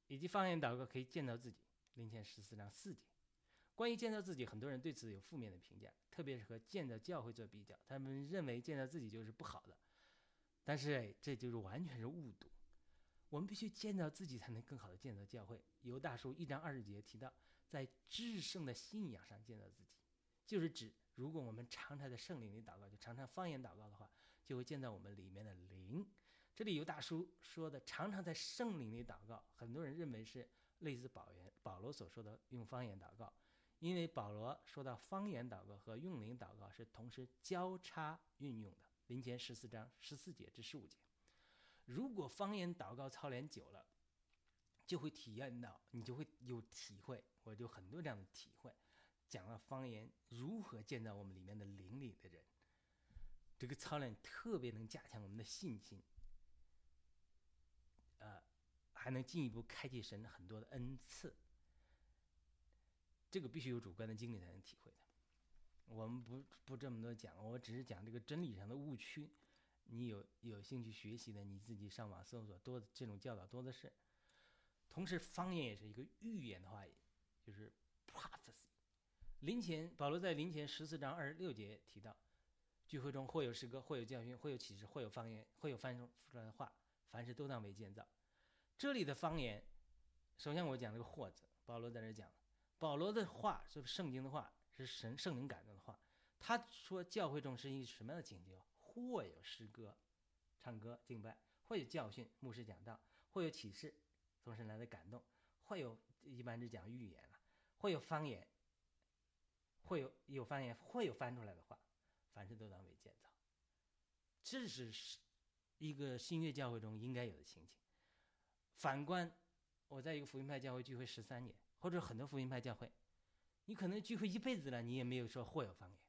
以及方言祷告可以见到自己，林前十四章四节。关于建造自己，很多人对此有负面的评价，特别是和建造教会做比较，他们认为建造自己就是不好的。但是这就是完全是误读。我们必须建造自己，才能更好的建造教会。犹大书一章二十节提到，在至圣的信仰上建造自己，就是指如果我们常常在圣灵里祷告，就常常方言祷告的话，就会建造我们里面的灵。这里犹大叔说的常常在圣灵里祷告，很多人认为是类似保言保罗所说的用方言祷告。因为保罗说到方言祷告和用灵祷告是同时交叉运用的，林前十四章十四节至十五节。如果方言祷告操练久了，就会体验到，你就会有体会。我就很多这样的体会，讲了方言如何建造我们里面的灵里的人，这个操练特别能加强我们的信心，呃，还能进一步开启神很多的恩赐。这个必须有主观的经历才能体会的。我们不不这么多讲，我只是讲这个真理上的误区。你有有兴趣学习的，你自己上网搜索，多这种教导多的是。同时，方言也是一个预言的话语，就是 prophecy。临前保罗在临前十四章二十六节提到，聚会中或有诗歌，或有教训，或有启示，或有方言，或有翻出来的话，凡事都当为建造。这里的方言，首先我讲这个“或”字，保罗在这讲，保罗的话是圣经的话，是神圣灵感动的话。他说教会中是一什么样的情景？或有诗歌、唱歌、敬拜，或有教训、牧师讲道，或有启示，从神来的感动，会有一般是讲预言了，会有方言。会有有方言，会有翻出来的话，凡事都当为建造。这是一个新约教会中应该有的情景。反观我在一个福音派教会聚会十三年，或者很多福音派教会，你可能聚会一辈子了，你也没有说会有方言。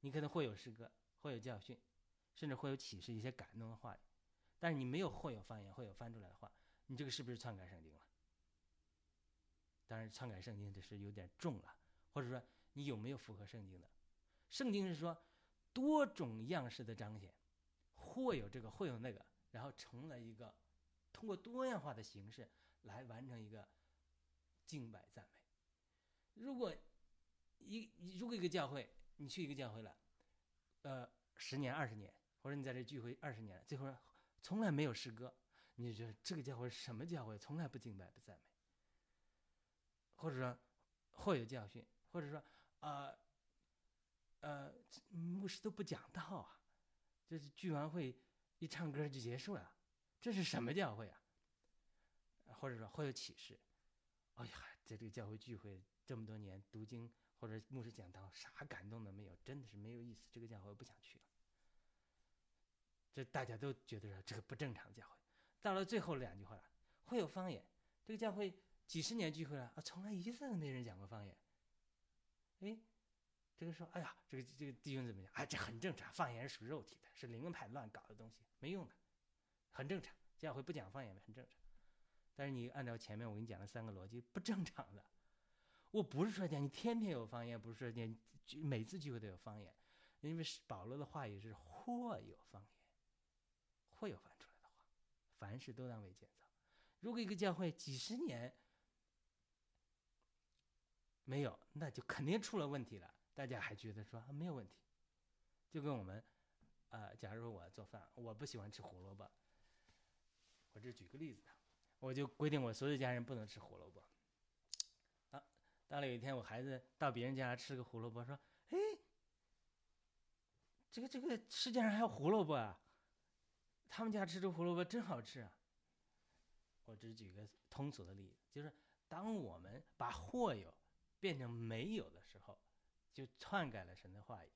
你可能会有诗歌，会有教训，甚至会有启示一些感动的话语，但是你没有会有方言，会有翻出来的话，你这个是不是篡改圣经了？当然，篡改圣经这是有点重了。或者说你有没有符合圣经的？圣经是说多种样式的彰显，或有这个，或有那个，然后成了一个通过多样化的形式来完成一个敬拜赞美。如果一如果一个教会你去一个教会了，呃，十年二十年，或者你在这聚会二十年，最后从来没有诗歌，你就觉得这个教会什么教会？从来不敬拜不赞美，或者说或有教训。或者说，呃，呃，牧师都不讲道啊，就是聚完会一唱歌就结束了，这是什么教会啊？或者说会有启示，哎呀，在这个教会聚会这么多年读经或者牧师讲道，啥感动都没有，真的是没有意思。这个教会不想去了。这大家都觉得说这个不正常教会。到了最后两句话了，会有方言，这个教会几十年聚会了啊，从来一次都没人讲过方言。哎，这个说，哎呀，这个这个弟兄怎么样？哎，这很正常，方言是属肉体的，是灵派乱搞的东西，没用的，很正常。教会不讲方言的很正常。但是你按照前面我给你讲的三个逻辑，不正常的。我不是说讲你天天有方言，不是说你每次聚会都有方言，因为保罗的话语是或有方言，会有翻出来的话，凡事都当为建造。如果一个教会几十年，没有，那就肯定出了问题了。大家还觉得说没有问题，就跟我们，呃，假如我做饭，我不喜欢吃胡萝卜，我这举个例子，我就规定我所有家人不能吃胡萝卜。啊，到了有一天，我孩子到别人家吃个胡萝卜，说：“哎，这个这个世界上还有胡萝卜啊？他们家吃这胡萝卜真好吃啊！”我只举个通俗的例子，就是当我们把或有。变成没有的时候，就篡改了神的话语，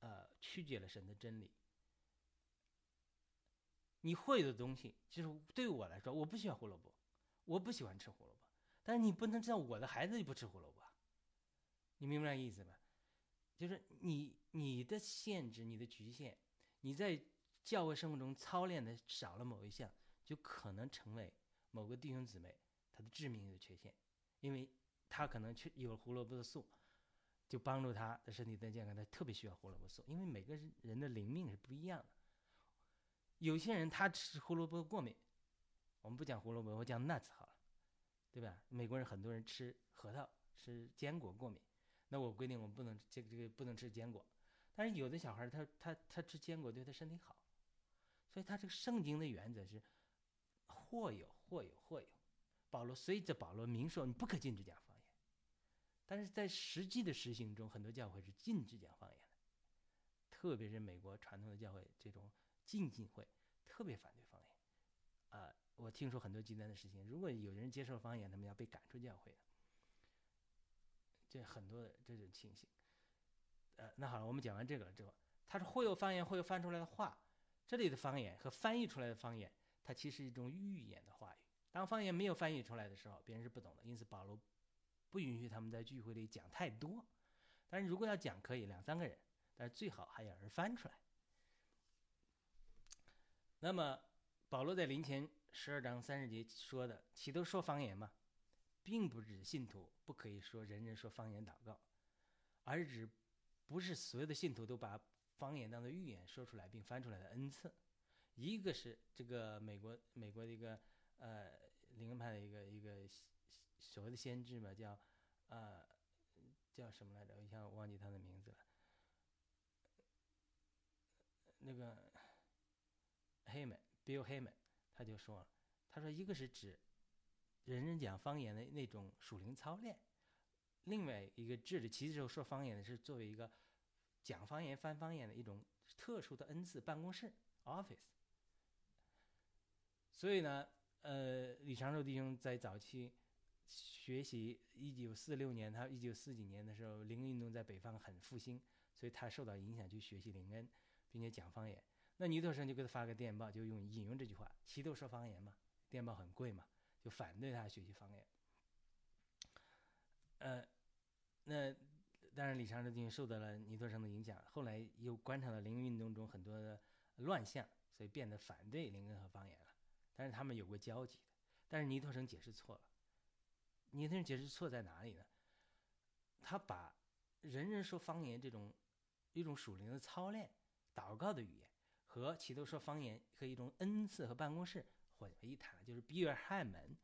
呃，曲解了神的真理。你会的东西，就是对我来说，我不喜欢胡萝卜，我不喜欢吃胡萝卜。但是你不能知道我的孩子就不吃胡萝卜，你明白意思吧？就是你你的限制，你的局限，你在教会生活中操练的少了某一项，就可能成为某个弟兄姊妹他的致命的缺陷，因为。他可能去有胡萝卜素，就帮助他的身体更健康。他特别需要胡萝卜素，因为每个人的灵命是不一样的。有些人他吃胡萝卜过敏，我们不讲胡萝卜，我讲 nuts 好了，对吧？美国人很多人吃核桃、吃坚果过敏，那我规定我们不能这个这个不能吃坚果。但是有的小孩他他他吃坚果对他身体好，所以他这个圣经的原则是或有或有或有。保罗随着保罗明说你不可禁止讲方言。但是在实际的实行中，很多教会是禁止讲方言的，特别是美国传统的教会，这种浸信会特别反对方言。啊，我听说很多极端的事情，如果有人接受方言，他们要被赶出教会的。这很多的这种情形。呃，那好了，我们讲完这个了之后，他说会有方言，会有翻出来的话。这里的方言和翻译出来的方言，它其实是一种预言的话语。当方言没有翻译出来的时候，别人是不懂的。因此保罗。不允许他们在聚会里讲太多，但是如果要讲，可以两三个人，但是最好还有人翻出来。那么保罗在临前十二章三十节说的，岂都说方言吗？并不指信徒不可以说人人说方言祷告，而是指不是所有的信徒都把方言当做预言说出来并翻出来的恩赐，一个是这个美国美国的一个呃灵恩派的一个一个所谓的先知嘛，叫呃叫什么来着？我一下忘记他的名字了。那个 Heyman，Bill Heyman，他就说了，他说一个是指人人讲方言的那种属灵操练，另外一个指的其实说方言的是作为一个讲方言、翻方言的一种特殊的恩赐办公室 office。所以呢，呃，李长寿弟兄在早期学习，一九四六年，他一九四几年的时候，灵运动在北方很复兴，所以他受到影响去学习灵恩。并且讲方言，那尼特生就给他发个电报，就用引用这句话：“齐都说方言嘛，电报很贵嘛，就反对他学习方言。”呃，那当然李长寿弟兄受到了尼特生的影响，后来又观察到灵运动中很多的乱象，所以变得反对灵根和方言了。但是他们有过交集的，但是尼特生解释错了。尼特生解释错在哪里呢？他把人人说方言这种一种属灵的操练。祷告的语言和其都说方言和一种恩赐和办公室混为一谈了，就是比尔汉门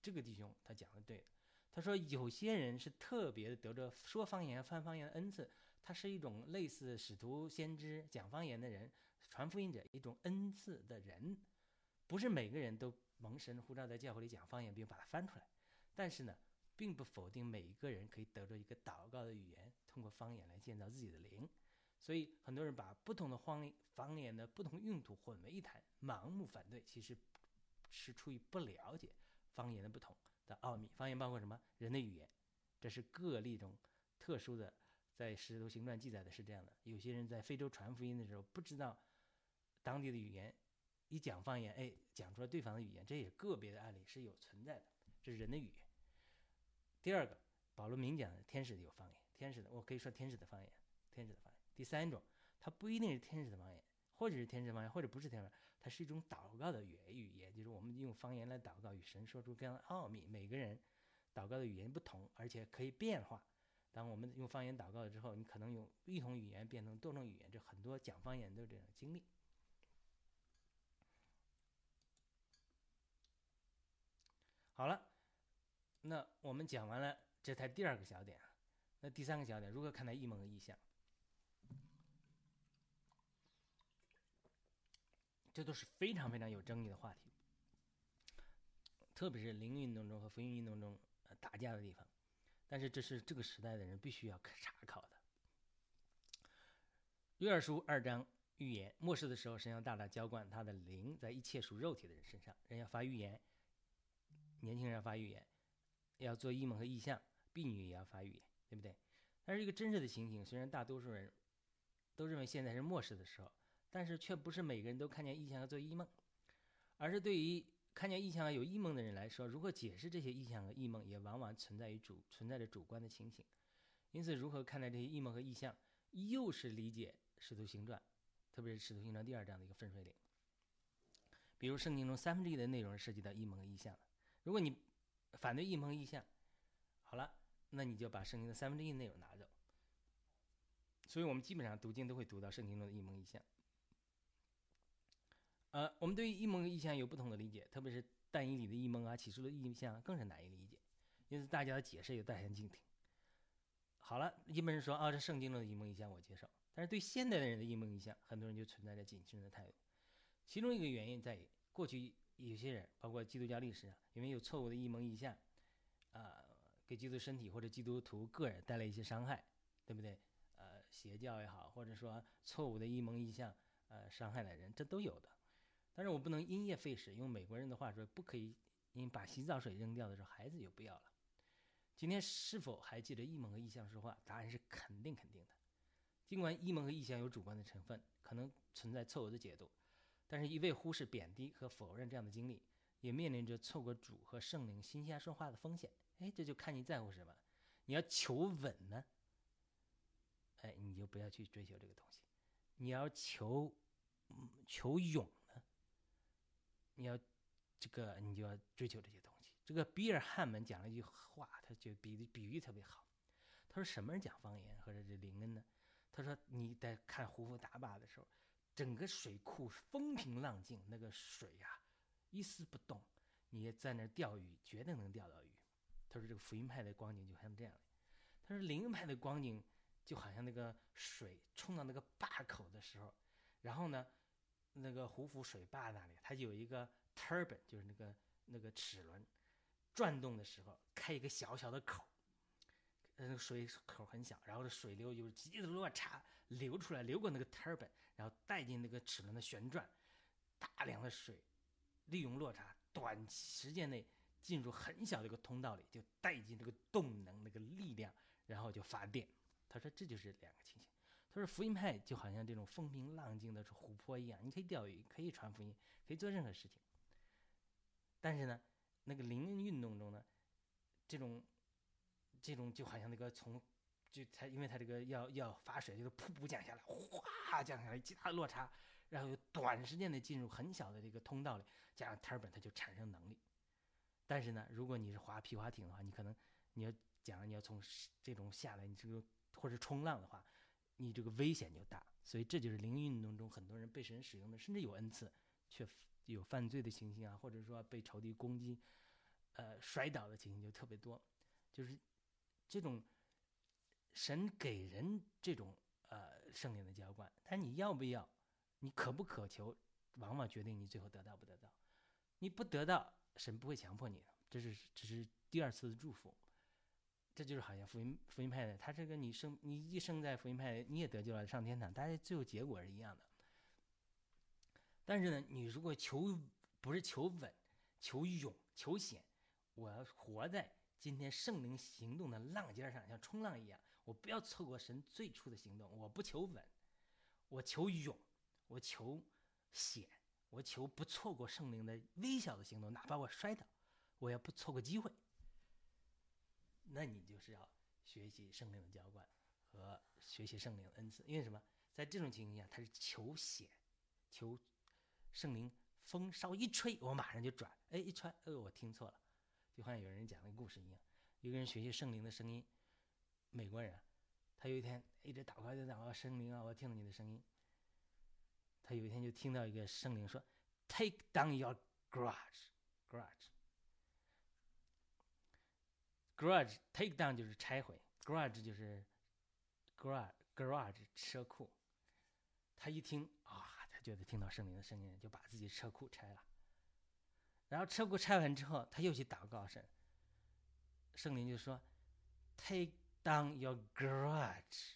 这个弟兄他讲的对，他说有些人是特别的得着说方言、翻方言的恩赐，他是一种类似使徒、先知、讲方言的人、传福音者一种恩赐的人，不是每个人都蒙神呼召在教会里讲方言并把它翻出来，但是呢，并不否定每一个人可以得着一个祷告的语言，通过方言来建造自己的灵。所以很多人把不同的方方言的不同用途混为一谈，盲目反对，其实是出于不了解方言的不同的奥秘。方言包括什么？人的语言，这是个例中特殊的。在《使徒行传》记载的是这样的：有些人在非洲传福音的时候，不知道当地的语言，一讲方言，哎，讲出了对方的语言，这也个别的案例是有存在的。这是人的语言。第二个，保罗明讲的天使的有方言，天使的，我可以说天使的方言，天使的方言。第三种，它不一定是天使的方言，或者是天使的方言，或者不是天使，它是一种祷告的语语言，就是我们用方言来祷告，与神说出各样的奥秘。每个人祷告的语言不同，而且可以变化。当我们用方言祷告了之后，你可能用一种语言变成多种语言，这很多讲方言的这种经历。好了，那我们讲完了这才第二个小点，那第三个小点，如何看待异梦和异象？这都是非常非常有争议的话题，特别是灵运动中和福音运动中打架的地方。但是这是这个时代的人必须要查考的。约珥书二章预言末世的时候，神要大大浇灌他的灵在一切属肉体的人身上，人要发预言，年轻人要发预言，要做异梦和异象，婢女也要发预言，对不对？但是一个真实的情形，虽然大多数人都认为现在是末世的时候。但是却不是每个人都看见异象和做异梦，而是对于看见异象和有异梦的人来说，如何解释这些异象和异梦，也往往存在于主存在着主观的情形。因此，如何看待这些异梦和异象，又是理解使徒行传，特别是使徒行传第二章的一个分水岭。比如圣经中三分之一的内容涉及到异梦和异象，如果你反对异梦异象，好了，那你就把圣经的三分之一内容拿走。所以我们基本上读经都会读到圣经中的异梦异象。呃，我们对于异梦和异象有不同的理解，特别是但以理的异梦啊，起初的异象更是难以理解，因此大家的解释也大相径庭。好了，一般人说啊，这圣经中的异梦异象我接受，但是对现代的人的异梦异象，很多人就存在着谨慎的态度。其中一个原因在于，过去有些人，包括基督教历史上，因为有错误的异梦异象，啊，给基督身体或者基督徒个人带来一些伤害，对不对？呃，邪教也好，或者说错误的异梦异象，呃，伤害了人，这都有的。但是我不能因噎废食，用美国人的话说，不可以因把洗澡水扔掉的时候，孩子就不要了。今天是否还记得异梦和异象说话？答案是肯定肯定的。尽管异梦和异象有主观的成分，可能存在错误的解读，但是一味忽视、贬低和否认这样的经历，也面临着错过主和圣灵新鲜说话的风险。哎，这就看你在乎什么。你要求稳呢，哎，你就不要去追求这个东西。你要求求勇。你要这个，你就要追求这些东西。这个比尔汉门讲了一句话，他就比比喻特别好。他说：“什么人讲方言或者是灵恩呢？他说你在看胡夫打靶的时候，整个水库风平浪静，那个水呀一丝不动，你在那钓鱼绝对能钓到鱼。他说这个福音派的光景就像这样。他说灵恩派的光景就好像那个水冲到那个坝口的时候，然后呢，那个胡夫水坝那里它有一个 turbine，就是那个那个齿轮转动的时候开一个小小的口。那个水口很小，然后这水流有急的落差流出来，流过那个 turbine，然后带进那个齿轮的旋转，大量的水利用落差，短时间内进入很小的一个通道里，就带进这个动能那个力量，然后就发电。他说这就是两个情形。就是福音派就好像这种风平浪静的湖泊一样，你可以钓鱼，可以传福音，可以做任何事情。但是呢，那个灵运动中呢，这种。这种就好像那个从，就它因为它这个要要发水，就是瀑布降下来，哗降下来，极大的落差，然后短时间内进入很小的这个通道里，加上 turbine 它就产生能力。但是呢，如果你是划皮划艇的话，你可能你要讲你要从这种下来，你这个或者冲浪的话，你这个危险就大。所以这就是灵运动中很多人被神使用的，甚至有恩赐却有犯罪的情形啊，或者说被仇敌攻击，呃摔倒的情形就特别多，就是。这种神给人这种呃圣灵的浇灌，但你要不要，你渴不渴求，往往决定你最后得到不得到。你不得到，神不会强迫你的，这是只是第二次的祝福。这就是好像福音福音派的，他这个你生你一生在福音派，你也得救了上天堂，大家最后结果是一样的。但是呢，你如果求不是求稳，求勇求险，我要活在。今天圣灵行动的浪尖上，像冲浪一样，我不要错过神最初的行动。我不求稳，我求勇，我求险，我求不错过圣灵的微小的行动，哪怕我摔倒，我也不错过机会。那你就是要学习圣灵的浇灌和学习圣灵的恩赐，因为什么？在这种情况下，他是求险，求圣灵风稍一吹，我马上就转。哎，一穿，呃，我听错了。就好像有人讲那个故事一样，一个人学习圣灵的声音，美国人，他有一天一直祷告就祷告圣灵啊，我听到你的声音。他有一天就听到一个圣灵说：“Take down your grudge, grudge, grudge. Take down 就是拆毁，grudge 就是 grudge, grudge 车库。”他一听啊，他觉得听到圣灵的声音，就把自己车库拆了。然后车库拆完之后，他又去祷告神。圣灵就说：“Take down your garage。”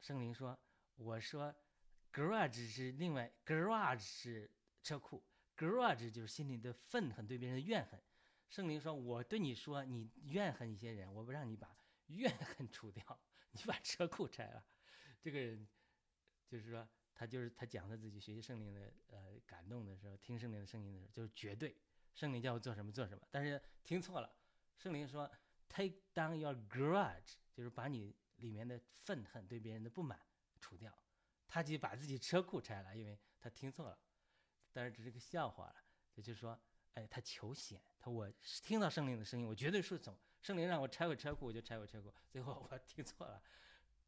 圣灵说：“我说 garage 是另外 garage 是车库，garage 就是心里的愤恨，对别人的怨恨。”圣灵说：“我对你说，你怨恨一些人，我不让你把怨恨除掉，你把车库拆了。”这个人就是说。他就是他讲他自己学习圣灵的呃感动的时候，听圣灵的声音的时候，就是绝对圣灵叫我做什么做什么。但是听错了，圣灵说 take down your grudge，就是把你里面的愤恨对别人的不满除掉。他就把自己车库拆了，因为他听错了。但是这是个笑话了，也就是说，哎，他求险，他我听到圣灵的声音，我绝对顺从。圣灵让我拆毁车库，我就拆毁车库。最后我 听错了，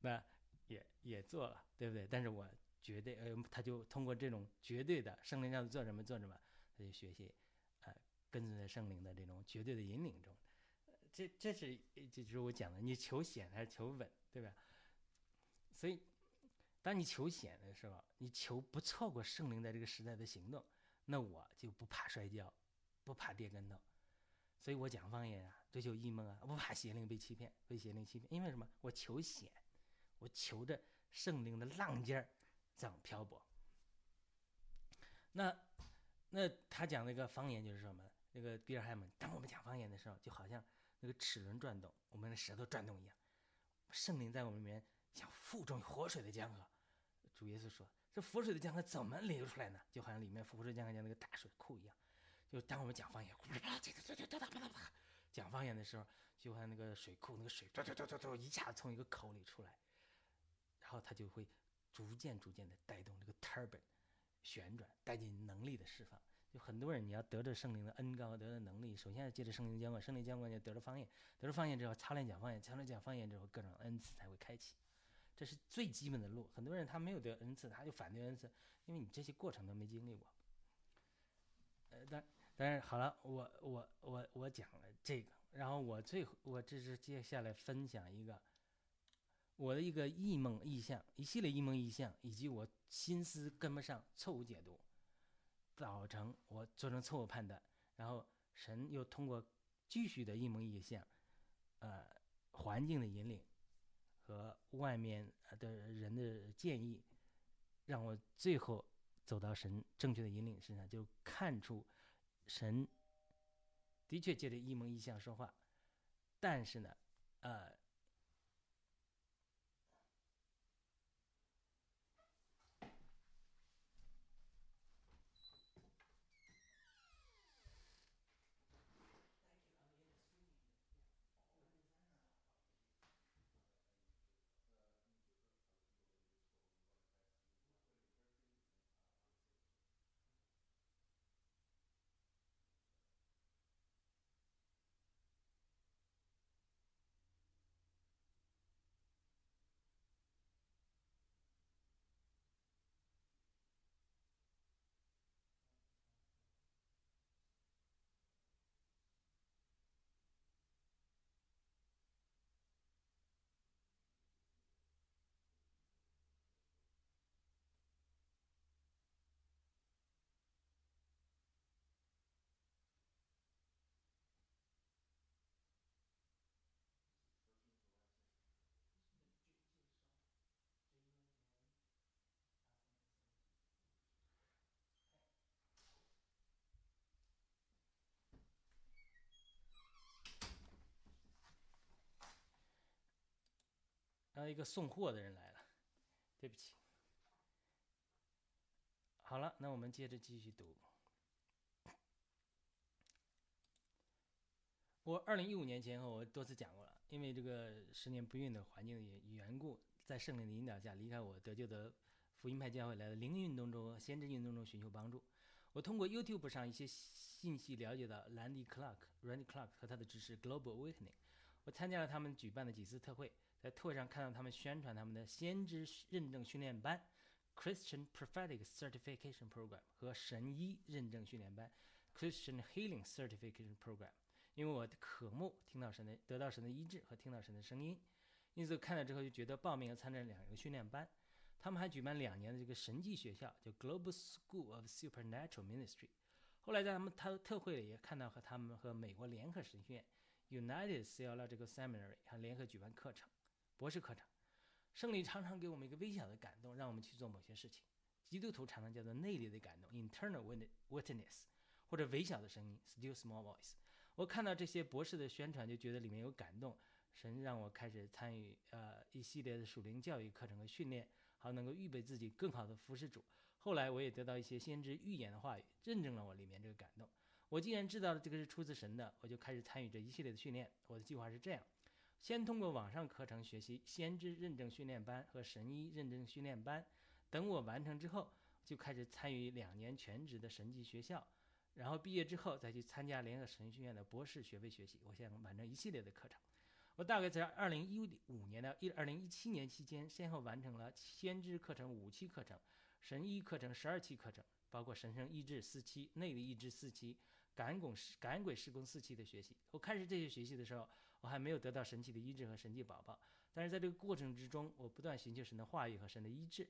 那也也做了，对不对？但是我。绝对，呃，他就通过这种绝对的圣灵让他做什么做什么，他就学习，呃，跟随在圣灵的这种绝对的引领中，这这是这就是我讲的，你求险还是求稳，对吧？所以，当你求险的时候，你求不错过圣灵在这个时代的行动，那我就不怕摔跤，不怕跌跟头，所以我讲方言啊，追求异梦啊，不怕邪灵被欺骗，被邪灵欺骗，因为什么？我求险，我求着圣灵的浪尖儿。这样漂泊。那那他讲那个方言就是什么？那个比尔海姆，当我们讲方言的时候，就好像那个齿轮转动，我们的舌头转动一样。圣灵在我们里面像腹中活水的江河。主耶稣说：“这活水的江河怎么流出来呢？就好像里面活水江河像那个大水库一样。就当我们讲方言，讲方言的时候，就像那个水库那个水，一下子从一个口里出来，然后它就会。”逐渐逐渐的带动这个 turbine 旋转，带进能力的释放。就很多人，你要得着圣灵的恩高，得着能力，首先要借着圣灵浇灌，圣灵浇灌就得着方言，得着方言之后擦亮讲方言，擦亮讲方言之后，各种恩赐才会开启。这是最基本的路。很多人他没有得恩赐，他就反对恩赐，因为你这些过程都没经历过。呃，但但是好了，我我我我讲了这个，然后我最我这是接下来分享一个我的一个异梦异象，一系列异梦异象，以及我心思跟不上，错误解读，造成我做成错误判断，然后神又通过继续的异梦异象，呃，环境的引领和外面的人的建议，让我最后走到神正确的引领身上，就看出神的确借着异梦异象说话，但是呢，呃。然后一个送货的人来了，对不起。好了，那我们接着继续读。我二零一五年前后，我多次讲过了，因为这个十年不孕的环境的缘故，在圣灵的引导下，离开我得救的福音派教会，来到灵运动中、先知运动中寻求帮助。我通过 YouTube 上一些信息了解到兰迪·克拉克 （Randy Clark） 和他的知识 Global Awakening。我参加了他们举办的几次特会。在特会上看到他们宣传他们的先知认证训练班 （Christian Prophetic Certification Program） 和神医认证训练班 （Christian Healing Certification Program）。因为我渴慕听到神的、得到神的医治和听到神的声音，因此看了之后就觉得报名要参加两个训练班。他们还举办两年的这个神迹学校，叫 Global School of Supernatural Ministry。后来在他们特特会里也看到和他们和美国联合神学院 （United Theological Seminary） 还联合举办课程。博士课程，圣灵常常给我们一个微小的感动，让我们去做某些事情。基督徒常常叫做内里的感动 （internal witness） 或者微小的声音 （still small voice）。我看到这些博士的宣传，就觉得里面有感动。神让我开始参与呃一系列的属灵教育课程和训练，好能够预备自己更好的服侍主。后来我也得到一些先知预言的话语，认证了我里面这个感动。我既然知道了这个是出自神的，我就开始参与这一系列的训练。我的计划是这样。先通过网上课程学习先知认证训练班和神医认证训练班，等我完成之后，就开始参与两年全职的神级学校，然后毕业之后再去参加联合神学院的博士学位学习。我想完成一系列的课程。我大概在二零一五年的一二零一七年期间，先后完成了先知课程五期课程，神医课程十二期课程，包括神圣医治四期、内力医治四期、感鬼感鬼施工四期的学习。我开始这些学习的时候。我还没有得到神奇的医治和神奇宝宝，但是在这个过程之中，我不断寻求神的话语和神的医治，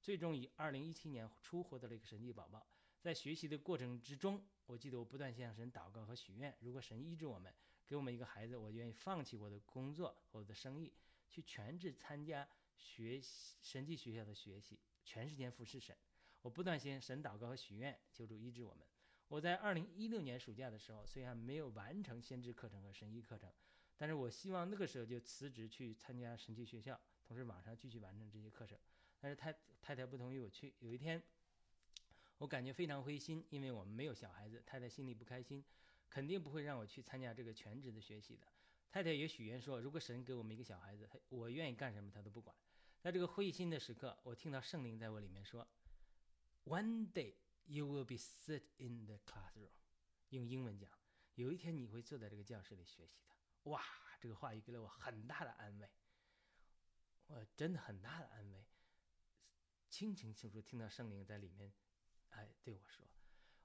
最终以二零一七年初获得了一个神奇宝宝。在学习的过程之中，我记得我不断向神祷告和许愿：如果神医治我们，给我们一个孩子，我愿意放弃我的工作和我的生意，去全职参加学习神迹学校的学习，全时间服侍神。我不断向神祷告和许愿，求助医治我们。我在二零一六年暑假的时候，虽然没有完成先知课程和神医课程。但是我希望那个时候就辞职去参加神奇学校，同时网上继续完成这些课程。但是太太太不同意我去。有一天，我感觉非常灰心，因为我们没有小孩子，太太心里不开心，肯定不会让我去参加这个全职的学习的。太太也许愿说，如果神给我们一个小孩子，他我愿意干什么他都不管。在这个灰心的时刻，我听到圣灵在我里面说：“One day you will be sit in the classroom。”用英文讲，有一天你会坐在这个教室里学习的。哇，这个话语给了我很大的安慰。我真的很大的安慰，清清楚楚听到圣灵在里面，哎，对我说，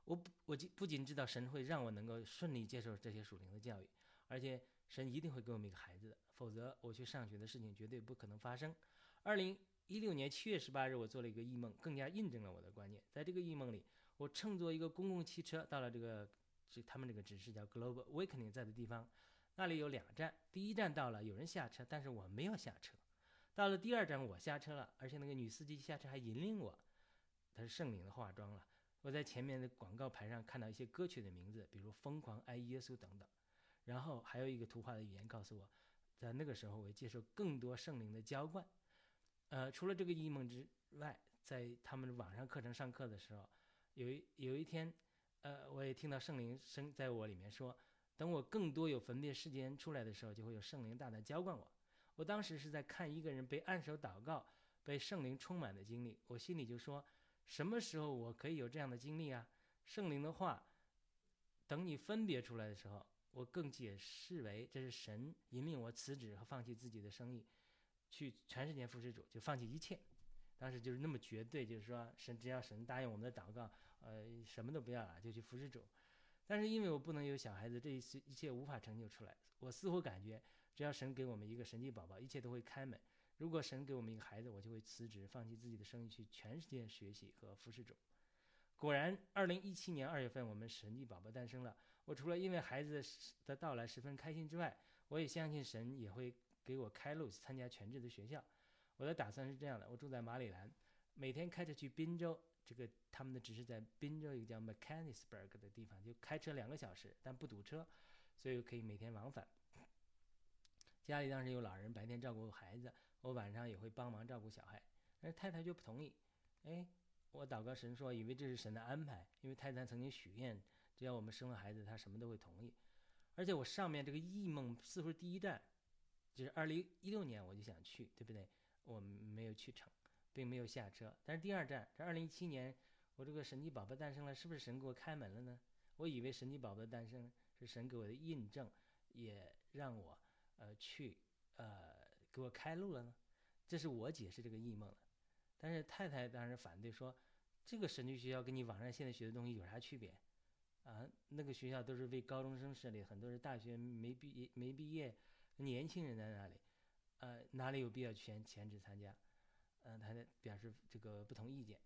我不，我不仅知道神会让我能够顺利接受这些属灵的教育，而且神一定会给我们一个孩子的，否则我去上学的事情绝对不可能发生。二零一六年七月十八日，我做了一个异梦，更加印证了我的观念。在这个异梦里，我乘坐一个公共汽车到了这个，这他们这个指示叫 Global Awakening 在的地方。那里有两站，第一站到了，有人下车，但是我没有下车。到了第二站，我下车了，而且那个女司机下车还引领我。她是圣灵的化妆了。我在前面的广告牌上看到一些歌曲的名字，比如《疯狂爱耶稣》等等。然后还有一个图画的语言告诉我，在那个时候我接受更多圣灵的浇灌。呃，除了这个异梦之外，在他们网上课程上课的时候，有一有一天，呃，我也听到圣灵声在我里面说。等我更多有分别时间出来的时候，就会有圣灵大大浇灌我。我当时是在看一个人被按手祷告、被圣灵充满的经历，我心里就说：什么时候我可以有这样的经历啊？圣灵的话，等你分别出来的时候，我更解释为这是神引领我辞职和放弃自己的生意，去全世界服侍主，就放弃一切。当时就是那么绝对，就是说神只要神答应我们的祷告，呃，什么都不要了，就去服侍主。但是因为我不能有小孩子，这一切一切无法成就出来。我似乎感觉，只要神给我们一个神迹宝宝，一切都会开门。如果神给我们一个孩子，我就会辞职，放弃自己的生意，去全世界学习和服侍主。果然，二零一七年二月份，我们神迹宝宝诞生了。我除了因为孩子的到来十分开心之外，我也相信神也会给我开路，参加全职的学校。我的打算是这样的：我住在马里兰，每天开车去宾州。这个他们的只是在滨州一个叫 Mechanicsburg 的地方，就开车两个小时，但不堵车，所以可以每天往返。家里当时有老人，白天照顾孩子，我晚上也会帮忙照顾小孩。但是太太就不同意。哎，我祷告神说，以为这是神的安排，因为太太曾经许愿，只要我们生了孩子，她什么都会同意。而且我上面这个异梦似乎是第一站，就是二零一六年我就想去，对不对？我没有去成。并没有下车，但是第二站，这二零一七年，我这个神奇宝宝诞生了，是不是神给我开门了呢？我以为神奇宝宝诞生是神给我的印证，也让我呃去呃给我开路了呢。这是我解释这个异梦的，但是太太当时反对说，这个神奇学校跟你网上现在学的东西有啥区别？啊，那个学校都是为高中生设立，很多是大学没毕业没毕业年轻人在那里，呃，哪里有必要全全职参加？嗯，他表示这个不同意见，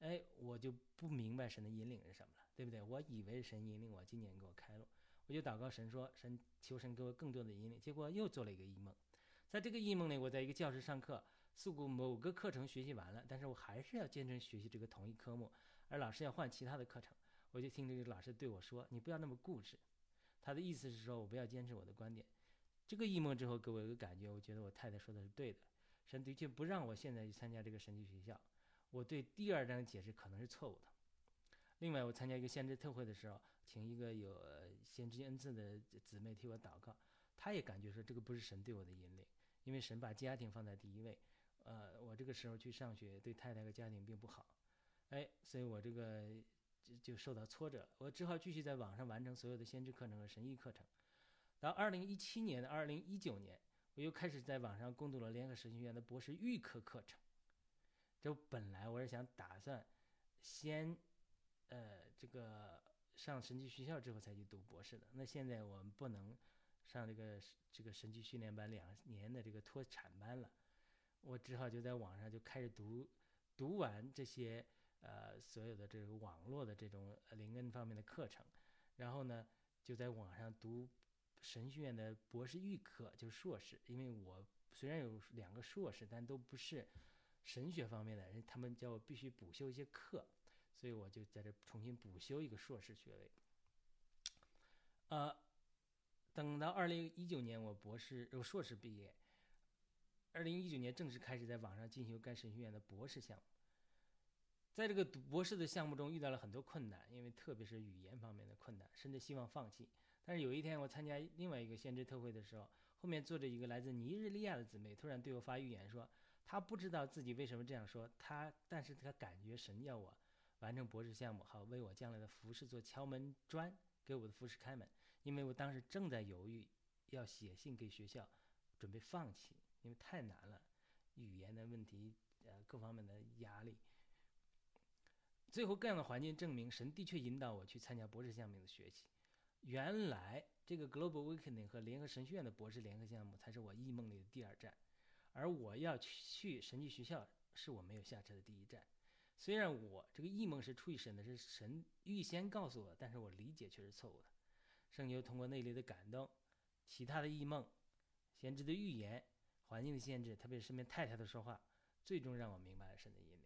哎，我就不明白神的引领是什么了，对不对？我以为神引领我，今年给我开路，我就祷告神说，神求神给我更多的引领。结果又做了一个异梦，在这个异梦里，我在一个教室上课，似乎某个课程学习完了，但是我还是要坚持学习这个同一科目，而老师要换其他的课程，我就听这个老师对我说：“你不要那么固执。”他的意思是说我不要坚持我的观点。这个异梦之后给我一个感觉，我觉得我太太说的是对的。神的确不让我现在去参加这个神迹学校，我对第二章解释可能是错误的。另外，我参加一个先知特会的时候，请一个有先知恩赐的姊妹替我祷告，她也感觉说这个不是神对我的引领，因为神把家庭放在第一位。呃，我这个时候去上学，对太太和家庭并不好，哎，所以我这个就就受到挫折，我只好继续在网上完成所有的先知课程和神医课程。到二零一七年的二零一九年。我又开始在网上攻读了联合神学院的博士预科课程。这本来我是想打算先，呃，这个上神级学校之后才去读博士的。那现在我们不能上这个这个神级训练班两年的这个脱产班了，我只好就在网上就开始读，读完这些呃所有的这个网络的这种灵根方面的课程，然后呢就在网上读。神学院的博士预科就是硕士，因为我虽然有两个硕士，但都不是神学方面的人，他们叫我必须补修一些课，所以我就在这重新补修一个硕士学位。呃，等到二零一九年我博士呃硕士毕业，二零一九年正式开始在网上进修该神学院的博士项目，在这个读博士的项目中遇到了很多困难，因为特别是语言方面的困难，甚至希望放弃。但是有一天，我参加另外一个先知特会的时候，后面坐着一个来自尼日利亚的姊妹，突然对我发预言说，她不知道自己为什么这样说，她，但是她感觉神要我完成博士项目，好为我将来的服饰做敲门砖，给我的服饰开门。因为我当时正在犹豫，要写信给学校，准备放弃，因为太难了，语言的问题，呃，各方面的压力。最后，各样的环境证明，神的确引导我去参加博士项目的学习。原来，这个 Global Awakening 和联合神学院的博士联合项目才是我异梦里的第二站，而我要去神迹学校是我没有下车的第一站。虽然我这个异梦是出于神的，是神预先告诉我，但是我理解却是错误的。圣经通过内里的感动、其他的异梦、先知的预言、环境的限制，特别是身边太太的说话，最终让我明白了神的引领。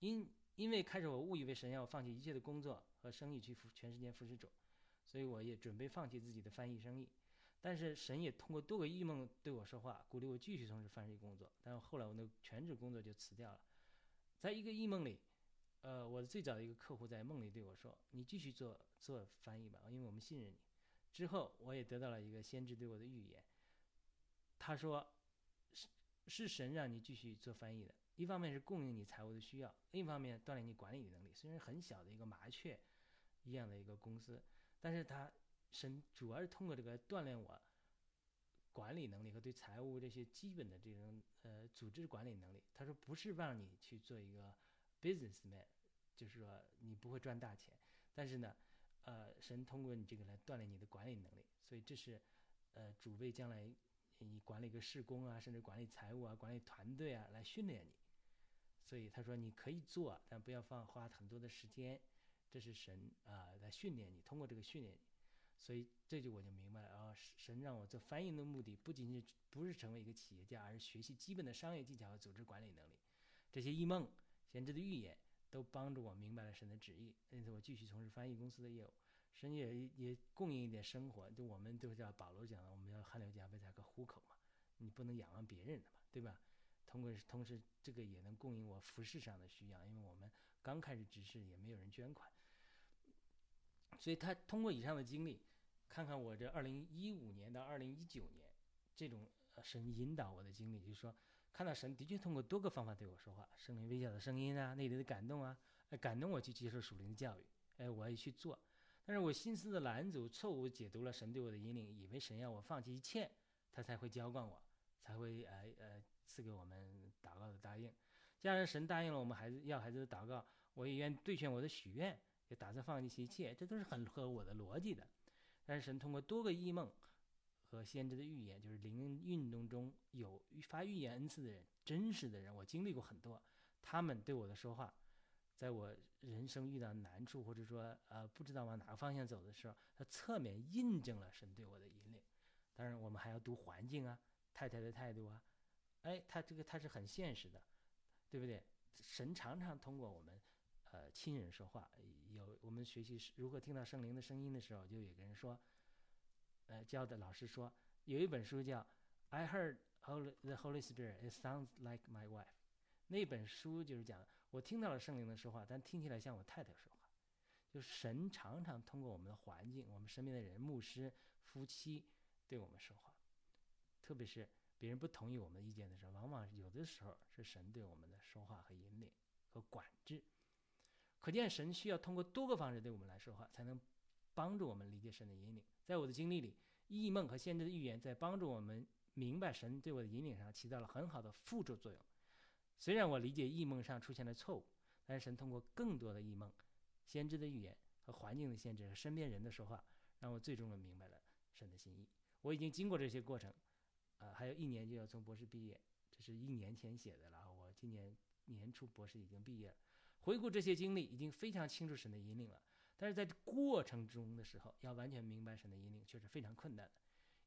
因因为开始我误以为神要放弃一切的工作和生意去服全世界服侍主，所以我也准备放弃自己的翻译生意。但是神也通过多个异梦对我说话，鼓励我继续从事翻译工作。但是后来我那全职工作就辞掉了。在一个异梦里，呃，我最早的一个客户在梦里对我说：“你继续做做翻译吧，因为我们信任你。”之后我也得到了一个先知对我的预言，他说：“是是神让你继续做翻译的。”一方面是供应你财务的需要，另一方面锻炼你管理的能力。虽然很小的一个麻雀一样的一个公司，但是他神主要是通过这个锻炼我管理能力和对财务这些基本的这种呃组织管理能力。他说不是让你去做一个 businessman，就是说你不会赚大钱，但是呢，呃，神通过你这个来锻炼你的管理能力。所以这是呃主为将来你管理个施工啊，甚至管理财务啊、管理团队啊来训练你。所以他说你可以做，但不要放花很多的时间，这是神啊来训练你，通过这个训练你。所以这就我就明白了啊，神让我做翻译的目的不仅仅不是成为一个企业家，而是学习基本的商业技巧和组织管理能力。这些异梦、先知的预言都帮助我明白了神的旨意，因此我继续从事翻译公司的业务。神也也供应一点生活，就我们都叫保罗讲的，我们要汗流浃背才可糊口嘛，你不能仰望别人的嘛，对吧？通过同时，这个也能供应我服饰上的需要，因为我们刚开始执事也没有人捐款，所以他通过以上的经历，看看我这二零一五年到二零一九年这种神引导我的经历，就是说看到神的确通过多个方法对我说话，圣灵微小的声音啊，内里的感动啊，感动我去接受属灵的教育，哎，我也去做，但是我心思的拦阻，错误解读了神对我的引领，以为神要我放弃一切，他才会浇灌我，才会呃呃。赐给我们祷告的答应，既然神答应了我们孩子要孩子的祷告，我也愿兑现我的许愿，也打算放弃一切，这都是很合我的逻辑的。但是神通过多个异梦和先知的预言，就是灵运动中有发预言恩赐的人，真实的人，我经历过很多，他们对我的说话，在我人生遇到难处或者说呃不知道往哪个方向走的时候，他侧面印证了神对我的引领。当然，我们还要读环境啊，太太的态度啊。哎，他这个他是很现实的，对不对？神常常通过我们，呃，亲人说话。有我们学习如何听到圣灵的声音的时候，就有个人说，呃，教的老师说，有一本书叫《I Heard Holy the Holy Spirit It Sounds Like My Wife》，那本书就是讲我听到了圣灵的说话，但听起来像我太太说话。就是神常常通过我们的环境、我们身边的人、牧师、夫妻对我们说话，特别是。别人不同意我们的意见的时候，往往有的时候是神对我们的说话和引领和管制。可见神需要通过多个方式对我们来说话，才能帮助我们理解神的引领。在我的经历里，异梦和先知的预言在帮助我们明白神对我的引领上起到了很好的辅助作用。虽然我理解异梦上出现了错误，但是神通过更多的异梦、先知的预言和环境的限制和身边人的说话，让我最终的明白了神的心意。我已经经过这些过程。呃，还有一年就要从博士毕业，这是一年前写的了。我今年年初博士已经毕业了，回顾这些经历，已经非常清楚神的引领了。但是在过程中的时候，要完全明白神的引领，却是非常困难的。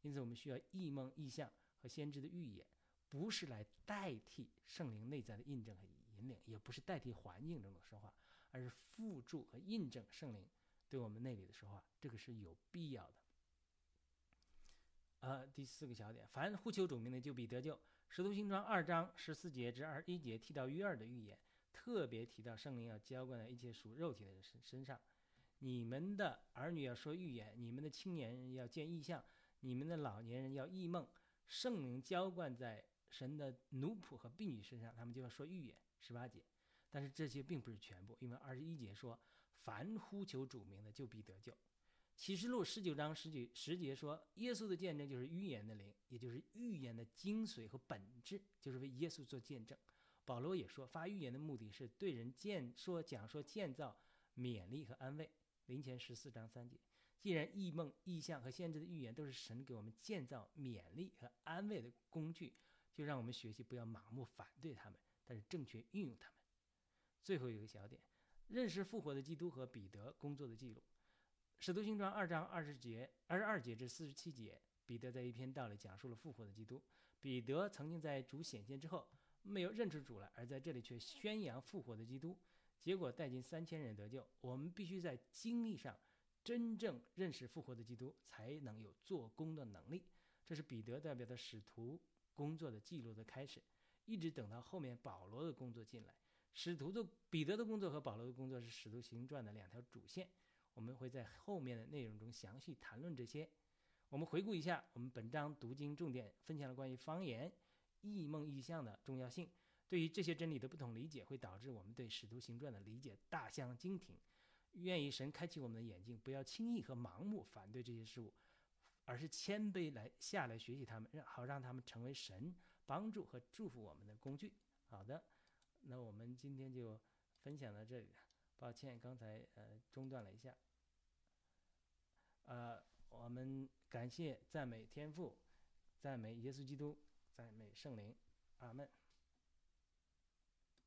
因此，我们需要异梦、异象和先知的预言，不是来代替圣灵内在的印证和引领，也不是代替环境中的说话，而是辅助和印证圣灵对我们内里的说话，这个是有必要的。呃，第四个小点，凡呼求主名的就必得救。使徒行传二章十四节至二十一节提到约二的预言，特别提到圣灵要浇灌在一切属肉体的人身身上。你们的儿女要说预言，你们的青年人要见异象，你们的老年人要异梦。圣灵浇灌在神的奴仆和婢女身上，他们就要说预言。十八节，但是这些并不是全部，因为二十一节说，凡呼求主名的就必得救。启示录十九章十九十节说，耶稣的见证就是预言的灵，也就是预言的精髓和本质，就是为耶稣做见证。保罗也说，发预言的目的是对人建说、讲说、建造、勉励和安慰。林前十四章三节，既然异梦、异象和先知的预言都是神给我们建造、勉励和安慰的工具，就让我们学习不要盲目反对他们，但是正确运用他们。最后一个小点，认识复活的基督和彼得工作的记录。使徒行传二章二十节、二十二节至四十七节，彼得在一篇道里讲述了复活的基督。彼得曾经在主显现之后没有认出主来，而在这里却宣扬复活的基督，结果带进三千人得救。我们必须在经历上真正认识复活的基督，才能有做工的能力。这是彼得代表的使徒工作的记录的开始，一直等到后面保罗的工作进来。使徒的彼得的工作和保罗的工作是使徒行传的两条主线。我们会在后面的内容中详细谈论这些。我们回顾一下，我们本章读经重点分享了关于方言、异梦、异象的重要性。对于这些真理的不同理解，会导致我们对使徒行传的理解大相径庭。愿意神开启我们的眼睛，不要轻易和盲目反对这些事物，而是谦卑来下来学习他们，让好让他们成为神帮助和祝福我们的工具。好的，那我们今天就分享到这里。抱歉，刚才呃中断了一下。呃，我们感谢赞美天父，赞美耶稣基督，赞美圣灵，阿门。